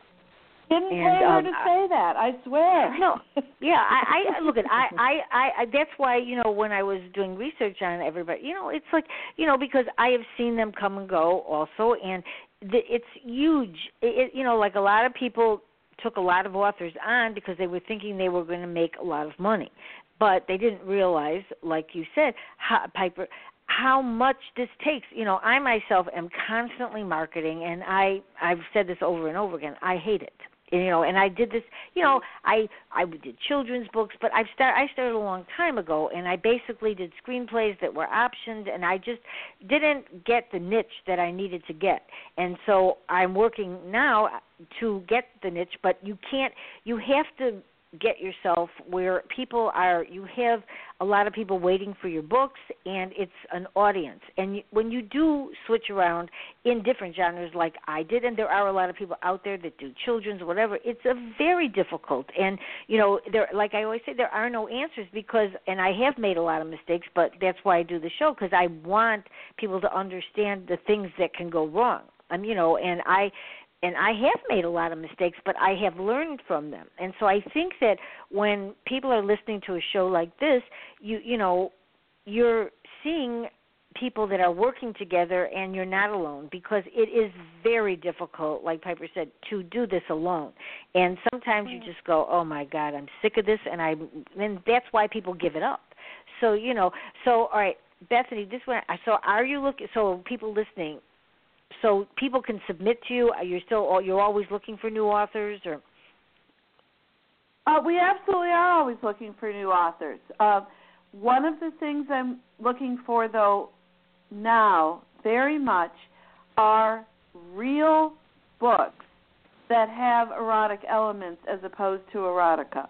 Didn't And, pay her um, to I- say that. I swear. No, <laughs> yeah, I, I look at I, I, I, I. That's why you know when I was doing research on everybody, you know, it's like you know because I have seen them come and go also, and the, it's huge. It, you know, like a lot of people took a lot of authors on because they were thinking they were going to make a lot of money, but they didn't realize, like you said, how, Piper, how much this takes. You know, I myself am constantly marketing, and I I've said this over and over again. I hate it you know and i did this you know i i did children's books but i've start i started a long time ago and i basically did screenplays that were optioned and i just didn't get the niche that i needed to get. And so i'm working now to get the niche but you can't you have to get yourself where people are you have a lot of people waiting for your books and it's an audience. And you, when you do switch around in different genres like I did and there are a lot of people out there that do children's whatever it's a very difficult. And you know there like I always say there are no answers because and I have made a lot of mistakes but that's why I do the show because I want people to understand the things that can go wrong. And you know and I and I have made a lot of mistakes, but I have learned from them. And so I think that when people are listening to a show like this, you you know, you're seeing people that are working together and you're not alone because it is very difficult like Piper said to do this alone. And sometimes you mm. just go, "Oh my god, I'm sick of this." And I and that's why people give it up. So, you know, so all right, Bethany, this one so are you looking so people listening so people can submit to you. Are you still you're always looking for new authors or Uh, we absolutely are always looking for new authors. Uh, one of the things I'm looking for, though, now very much are real books that have erotic elements as opposed to erotica.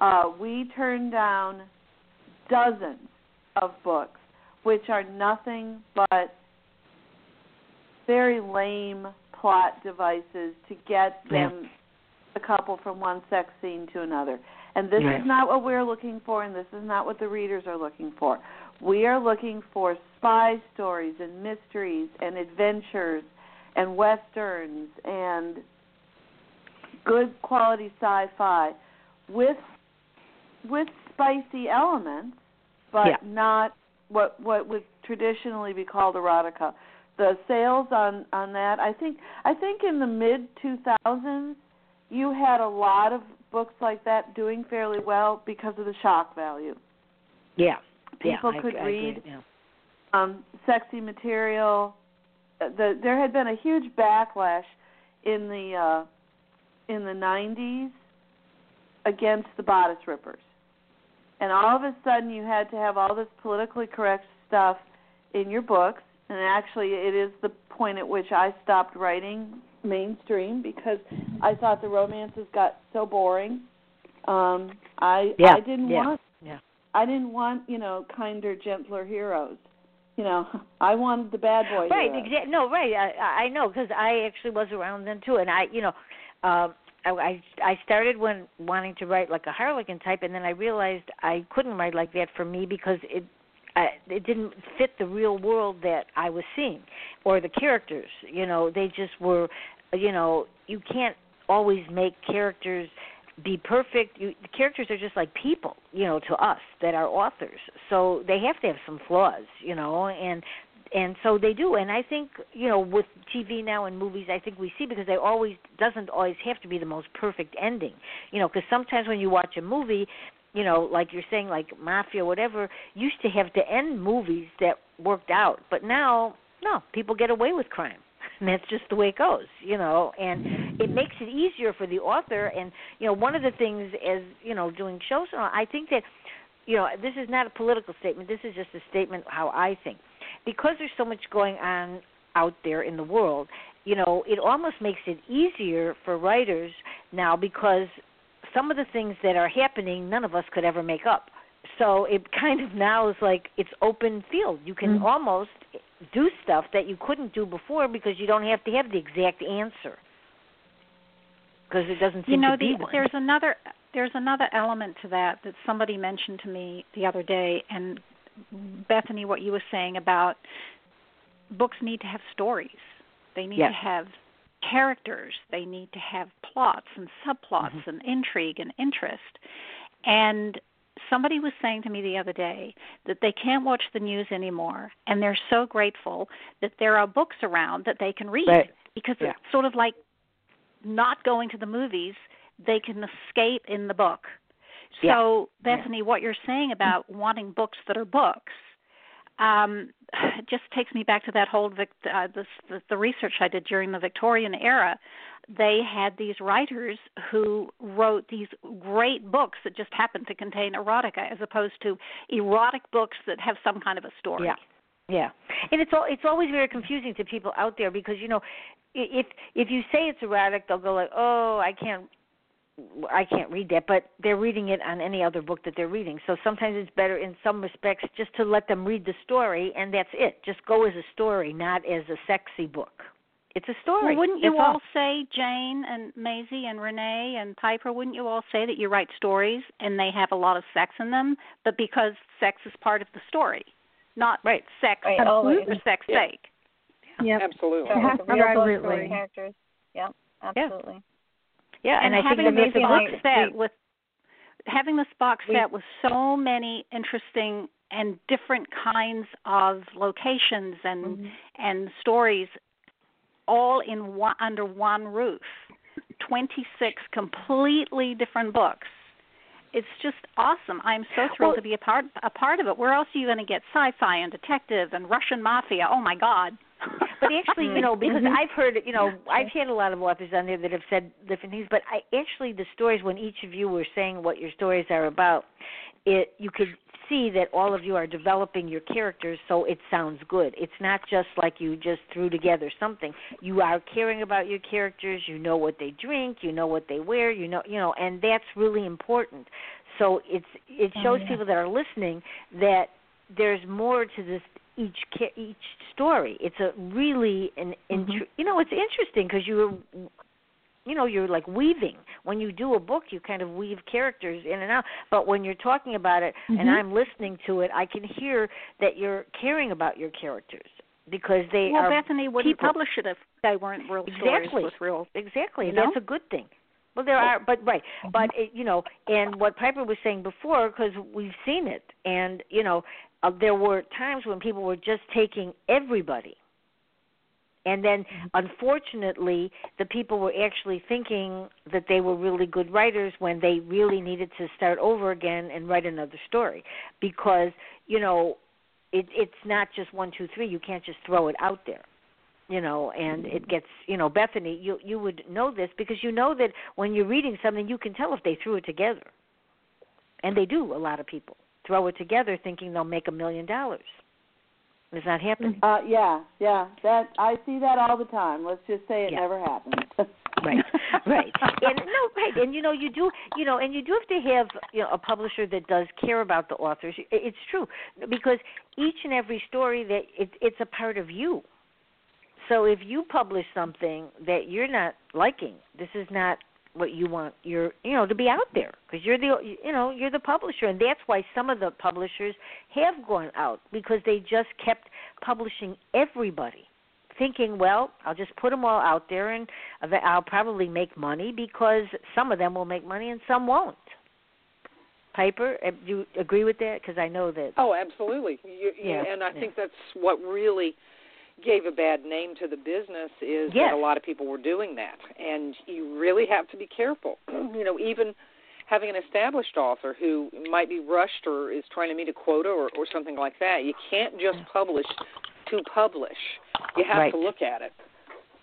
Uh, we turn down dozens of books which are nothing but very lame plot devices to get Yeah. them a couple from one sex scene to another. And this Right. is not what we're looking for, and this is not what the readers are looking for. We are looking for spy stories and mysteries and adventures and westerns and good quality sci-fi with with spicy elements, but Yeah. not what what would traditionally be called erotica. The sales on on that. I think I think in the mid 2000s you had a lot of books like that doing fairly well because of the shock value. Yeah. People yeah, could I, I read agree, yeah. um sexy material. Uh, The there had been a huge backlash in the uh in the 90s against the bodice rippers. And all of a sudden you had to have all this politically correct stuff in your books and actually it is the point at which I stopped writing mainstream because I thought the romances got so boring. Um I Yeah, I didn't yeah, want yeah. I didn't want, you know, kinder, gentler heroes. You know, <laughs> I wanted the bad boy Right, exactly. No, right. I I know because I actually was around then too, and I, you know, um, I I I started when wanting to write like a Harlequin type, and then I realized I couldn't write like that for me because it. I, it didn't fit the real world that I was seeing, or the characters. You know, they just were. You know, you can't always make characters be perfect. You, the characters are just like people, you know, to us that are authors. So they have to have some flaws, you know, and and so they do. And I think, you know, with TV now and movies, I think we see because they always doesn't always have to be the most perfect ending, you know, because sometimes when you watch a movie, you know, like you're saying, like mafia, whatever, used to have to end movies that worked out, but now, no, people get away with crime. <laughs> And that's just the way it goes you know and it makes it easier for the author. And you know one of the things as you know doing shows i think that you know this is not a political statement. This is just a statement how i think. Because there's so much going on out there in the world you know it almost makes it easier for writers now because some of the things that are happening none of us could ever make up so it kind of now is like it's open field you can Mhm. almost do stuff that you couldn't do before because you don't have to have the exact answer because it doesn't seem you know to be the, one. there's another there's another element to that that somebody mentioned to me the other day and bethany what you were saying about books need to have stories they need Yes. to have characters they need to have plots and subplots Mhm. and intrigue and interest and somebody was saying to me the other day that they can't watch the news anymore and they're so grateful that there are books around that they can read Right. because Yeah. it's sort of like not going to the movies they can escape in the book so Yeah. bethany what you're saying about wanting books that are books um it <sighs> just takes me back to that whole Vic, uh, this, the, the research I did during the Victorian era. They had these writers who wrote these great books that just happened to contain erotica, as opposed to erotic books that have some kind of a story. Yeah. Yeah, and it's all it's always very confusing to people out there because you know, if if you say it's erotic, they'll go like, "Oh, I can't, I can't read that," but they're reading it on any other book that they're reading. So sometimes it's better, in some respects, just to let them read the story, and that's it. Just go as a story, not as a sexy book. It's a story. Well, wouldn't you That's all say, Jane and Maisy and Renee and Piper, wouldn't you all say that you write stories and they have a lot of sex in them, but because sex is part of the story, not Right. sex Right, for always. sex Yeah. sake? Yep. Absolutely. It has to be Real our book story. characters. Yep, absolutely. Yeah, and, and, I having this amazing box like, set we- with having this box we- set with so many interesting and different kinds of locations and Mm-hmm. and stories all in one under one roof 26 completely different books. It's just awesome. I'm so thrilled Well- to be a part a part of it. Where else are you going to get sci-fi and detective and russian mafia? Oh my god But actually, you know, because Mm-hmm. I've heard, you know, I've had a lot of authors on there that have said different things. But I actually, the stories when each of you were saying what your stories are about, it you could see that all of you are developing your characters, so it sounds good. It's not just like you just threw together something. You are caring about your characters. You know what they drink. You know what they wear. You know, you know, and that's really important. So it's it Oh, shows yeah. people that are listening that there's more to this each each story. It's a really an intr- you know it's interesting because you're you know you're like weaving when you do a book you kind of weave characters in and out but when you're talking about it and Mhm. I'm listening to it I can hear that you're caring about your characters because they well are bethany wouldn't people. publish it if they weren't real stories Exactly. with real Exactly, You and that's a good thing. Well, there are, but right, but it, you know, and what Piper was saying before, because we've seen it, and you know, uh, there were times when people were just taking everybody, And then, unfortunately, the people were actually thinking that they were really good writers when they really needed to start over again and write another story, because you know, it, it's not just one, two, three. You can't just throw it out there you know and it gets you know bethany you you would know this because you know that when you're reading something you can tell if they threw it together. And they do a lot of people throw it together thinking they'll make a million dollars. It's not happening? Uh yeah yeah that i see that all the time. Let's just say it Yeah. never happens <laughs> right right. And no right and you know you do you know and you do have to have you know a publisher that does care about the authors. It's true because each and every story that it, it's a part of you. So if you publish something that you're not liking this is not what you want your you know to be out there because you're the you know you're the publisher and that's why some of the publishers have gone out because they just kept publishing everybody thinking, well, I'll just put them all out there and I'll probably make money because some of them will make money and some won't. Piper, uh, do you agree with that? Because I know that. Oh, absolutely. You, you, Yeah, and I yeah. think that's what really gave a bad name to the business is Yes. that a lot of people were doing that, and you really have to be careful. <clears throat> you know, even having an established author who might be rushed or is trying to meet a quota or, or something like that, you can't just publish to publish. You have Right. to look at it.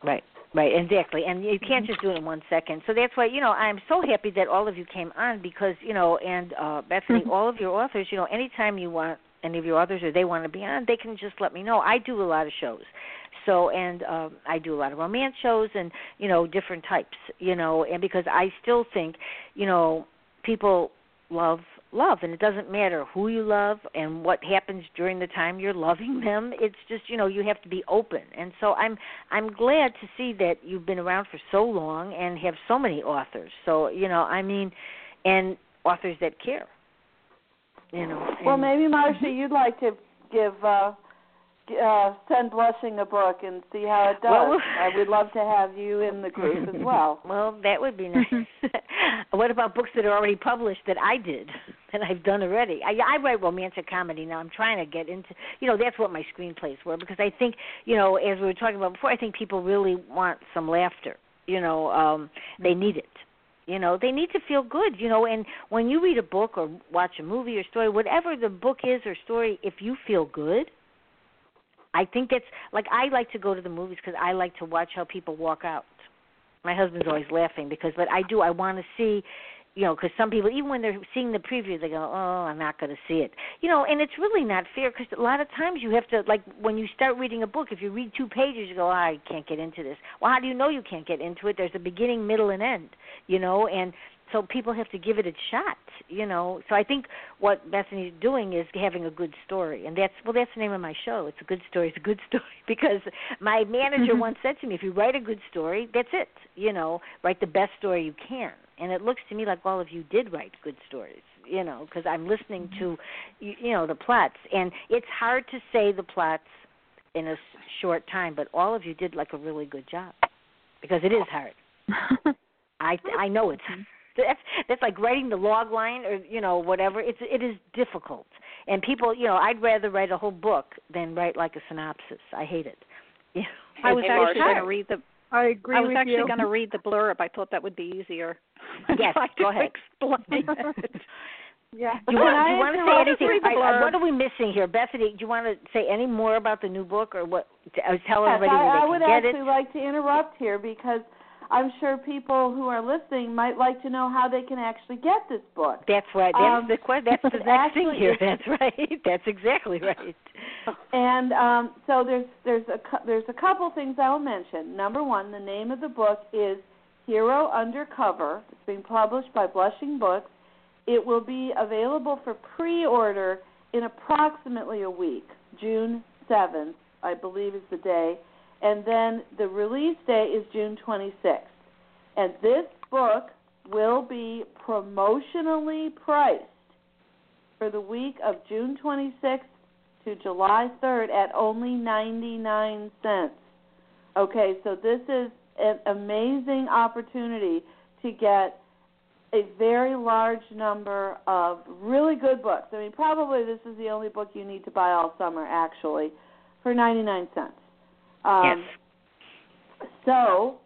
Right, right, exactly. And you can't just do it in one second. So that's why, you know, I'm so happy that all of you came on because, you know, and uh Bethany, <laughs> all of your authors, you know, anytime you want any of your authors or they want to be on, they can just let me know. I do a lot of shows. So and um I do a lot of romance shows and, you know, different types, you know, and because I still think, you know, people love love and it doesn't matter who you love and what happens during the time you're loving them it's just you know you have to be open and so i'm i'm glad to see that you've been around for so long and have so many authors so you know i mean and authors that care you know well maybe Marsha you'd like to give uh g- uh send blushing a book and see how it does Well- i would love to have you in the group as <laughs> well Well, that would be nice. <laughs> what about books that are already published that I did, that I've done already? I, I write romantic comedy now. I'm trying to get into, you know, that's what my screenplays were because I think, you know, as we were talking about before, I think people really want some laughter. You know, um, they need it. You know, they need to feel good. You know, and when you read a book or watch a movie or story, whatever the book is or story, if you feel good, I think that's like I like to go to the movies because I like to watch how people walk out my husband's always laughing because but I do I want to see you know because some people even when they're seeing the preview they go oh I'm not going to see it. You know and it's really not fair because a lot of times you have to like when you start reading a book if you read two pages you go oh, I can't get into this. Well how do you know you can't get into it? There's a beginning middle and end you know and so people have to give it a shot you know? So i think what bethany's doing is having a good story and that's well that's the name of my show. It's a good story it's a good <laughs> story because my manager mm-hmm. once said to me if you write a good story that's it you know? Write the best story you can. And it looks to me like all of you did write good stories you know because i'm listening to you, you know the plots. And it's hard to say the plots in a short time but all of you did like a really good job because it is hard. <laughs> I I know it's that's that's like writing the log line or you know whatever. It's it is difficult, and people you know I'd rather write a whole book than write like a synopsis. I hate it. <laughs> You know, I was Hey, actually going to read the. I agree I was with actually going to read the blurb. I thought that would be easier. <laughs> Yes, Try go ahead. Explain <laughs> it. yeah. Do you want, Can do you want to say anything? I, I, what are we missing here, Bethany? Do you want to say any more about the new book, or what? To, uh, tell Yes, everybody I, where I they would can get actually it. like to interrupt here because I'm sure people who are listening might like to know how they can actually get this book. That's right. That's Um, the que- That's the next thing here. That's right. <laughs> That's exactly right. And um, so there's there's a there's a couple things I will mention. Number one, the name of the book is Hero Undercover. It's being published by Blushing Books. It will be available for pre-order in approximately a week, June 7th, I believe is the day, and then the release day is June 26th. And this book will be promotionally priced for the week of June 26th to July 3rd at only 99 cents. Okay, so this is an amazing opportunity to get a very large number of really good books. I mean, probably this is the only book you need to buy all summer, actually, for 99 cents. Um, yes. So,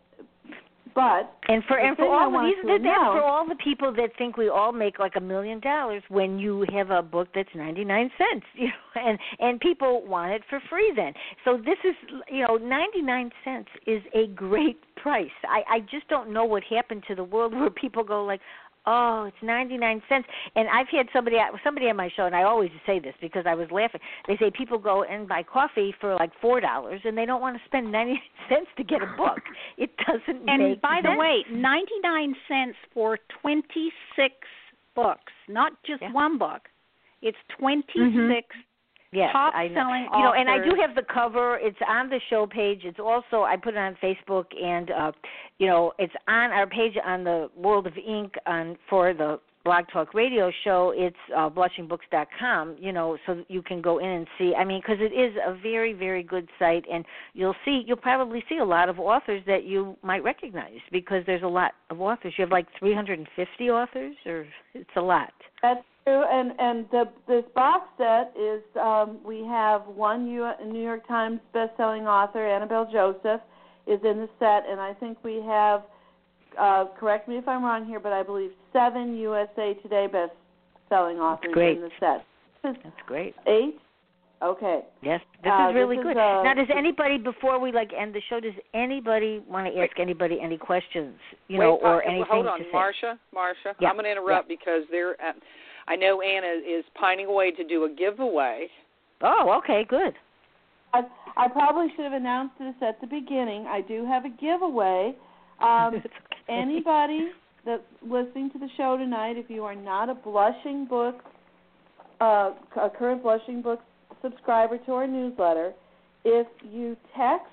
but and for and for all the these that, that's for all the people that think we all make like a million dollars when you have a book that's 99 cents <laughs> you know and and people want it for free then so this is you know 99 cents is a great price i i just don't know what happened to the world <laughs> where people go like Oh, it's ninety nine cents. And I've had somebody somebody on my show, and I always say this because I was laughing. They say people go and buy coffee for like four dollars, and they don't want to spend <laughs> ninety nine cents to get a book. <laughs> It doesn't make And make by the way, 99 cents for 26 books, not just Yeah. one book. It's mm-hmm. 26 Yes, top I know. selling You know, and I do have the cover. It's on the show page. It's also I put it on Facebook, and uh, you know, it's on our page on the Word of Ink on for the Blog Talk Radio show. It's uh, blushingbooks.com. You know, so you can go in and see. I mean, because it is a very, very good site, and you'll see, you'll probably see a lot of authors that you might recognize because there's a lot of authors. You have like 350 authors, or it's a lot. That's and and the this box set is um, we have one New York Times best-selling author Annabelle Joseph is in the set, and I think we have. Uh, correct me if I'm wrong here, but I believe seven USA Today best-selling authors great. in the set. This That's great. eight. Okay. Yes, this Uh, is really this is, good. uh, now, does anybody before we like end the show? Does anybody want to ask anybody any questions? You Wait, know, Pa- or anything hold on, to say? Marsha. Marsha, Yeah, I'm going to interrupt because there. Uh, I know Anna is pining away to do a giveaway. Oh, okay, good. I, I probably should have announced this at the beginning. I do have a giveaway. Um, <laughs> okay. anybody that's listening to the show tonight, if you are not a Blushing Books, uh, a current Blushing Books subscriber to our newsletter, if you text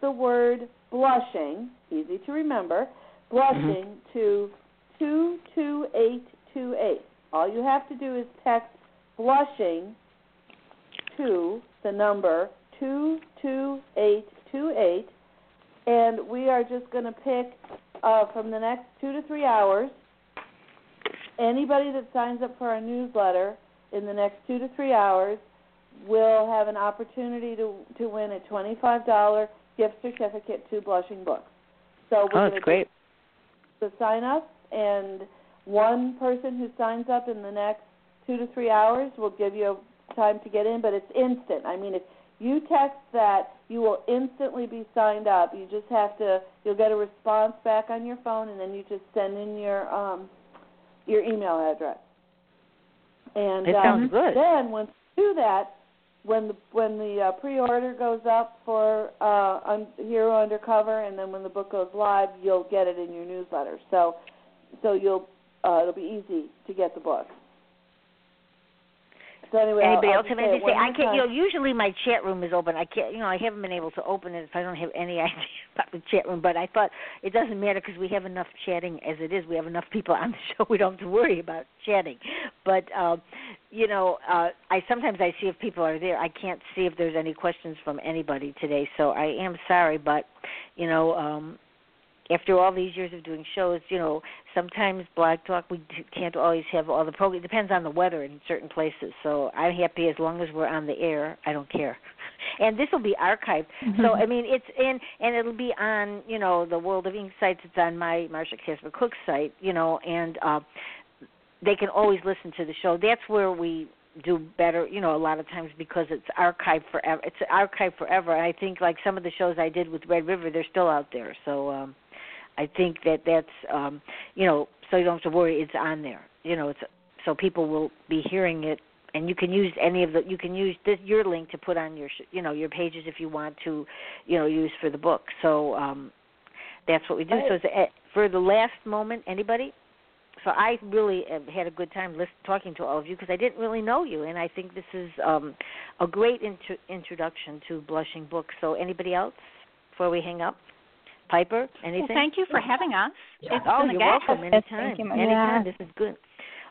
the word blushing, easy to remember, blushing to 22828. All you have to do is text blushing to the number 22828 and we are just going to pick uh, from the next two to three hours anybody that signs up for our newsletter in the next two to three hours will have an opportunity to to win a twenty five dollar gift certificate to Blushing Books. So we're Oh, going that's to great. the sign up and one person who signs up in the next two to three hours will give you time to get in, but it's instant. I mean, if you text that, you will instantly be signed up. You just have to, you'll get a response back on your phone, and then you just send in your um, your email address. And It um, good. then once you do that, when the when the uh, pre-order goes up for uh, un- Hero Undercover, and then when the book goes live, you'll get it in your newsletter. So, so you'll uh, it'll be easy to get the book. So anyway, Anybody I'll, else I'll have anything to say? I can't. You know, usually my chat room is open. I can't. You know, I haven't been able to open it if I don't have any <laughs> idea about the chat room. But I thought it doesn't matter because we have enough chatting as it is. We have enough people on the <laughs> show. We don't have to worry about chatting. But um, you know, uh, I sometimes I see if people are there. I can't see if there's any questions from anybody today. So I am sorry, but you know. um after all these years of doing shows, you know, sometimes Blog Talk we can't always have all the program. It depends on the weather in certain places. So I'm happy as long as we're on the air. I don't care. <laughs> And this will be archived. So I mean, it's in and it'll be on you know the Word of Ink sites. It's on my Marsha Casper Cook site. You know, and uh, they can always listen to the show. That's where we do better, you know, a lot of times because it's archived forever. It's archived forever. And I think like some of the shows I did with Red River, they're still out there. So um I think that that's um you know, so you don't have to worry it's on there. You know, it's so people will be hearing it and you can use any of the you can use this your link to put on your sh- you know, your pages if you want to, you know, use for the book. So um that's what we do. So it's, uh, for the last moment, anybody? so I really had a good time listen, talking to all of you because I didn't really know you, and I think this is um, a great intro- introduction to Blushing Books. So, anybody else before we hang up? Piper, anything? Well, thank you for having us. It's oh, been a you're gas. welcome. Anytime. thank you, Mom. Anytime. Yeah. This is good.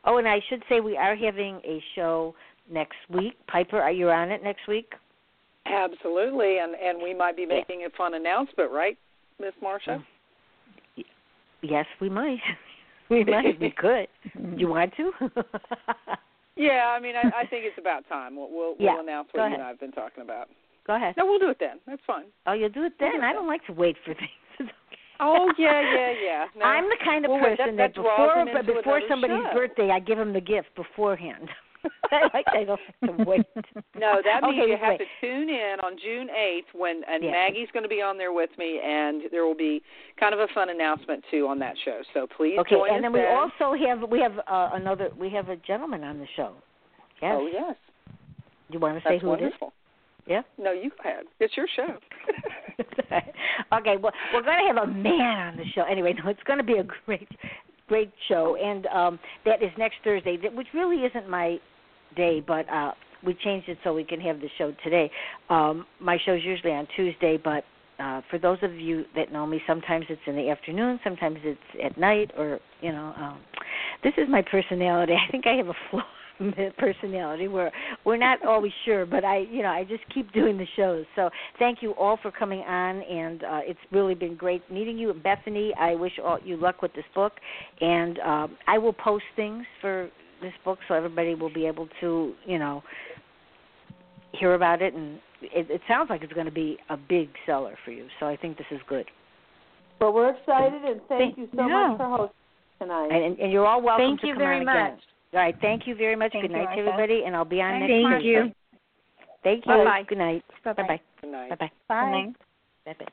Oh, and I should say we are having a show next week. Piper, are you on it next week? Absolutely, and and we might be making a fun announcement, right, Miss Marsha? Yes, we might. <laughs> we <laughs> might. We could. Do you want to? <laughs> Yeah, I mean, I, I think it's about time. We'll we'll, Yeah, we'll announce go what you ahead. and I have been talking about. Go ahead. No, we'll do it then. That's fine. Oh, you'll do it then. We'll do it I don't like to wait for things. Oh yeah, yeah, yeah. <laughs> No. I'm the kind of Well, person that, that draws before but before somebody's show. birthday, I give them the gift beforehand. <laughs> Like I don't have to <laughs> wait. No, that means Okay, you have wait. to tune in on June 8th when and Yeah. Maggie's going to be on there with me, and there will be kind of a fun announcement too on that show. So please Okay, join and then we then. also have we have uh, another we have a gentleman on the show. Yes. Oh yes, You want to say that's who wonderful. it is? Yeah. No, you go ahead. It's your show. <laughs> okay, well, we're going to have a man on the show. Anyway, no, it's going to be a great, great show, and um that is next Thursday, which really isn't my day, but uh we changed it so we can have the show today. Um My show's usually on Tuesday, but uh for those of you that know me, sometimes it's in the afternoon, sometimes it's at night, or you know, um this is my personality. <laughs> I think I have a flaw <laughs> personality where we're not always sure but i you know i just keep <laughs> doing the shows so thank you all for coming on and uh it's really been great meeting you bethany i wish all you luck with this book and um i will post things for this book so everybody will be able to you know hear about it and it, it sounds like it's going to be a big seller for you so i think this is good Well, we're excited and thank Thank- you so yeah. much for hosting tonight. and, and you're all welcome Thank to you come very much. again. All right thank you very much Thank good night to everybody and i'll be on next time. Thank you. thank you Bye-bye. good night Bye-bye. bye bye Good night. bye bye Bye. bye bye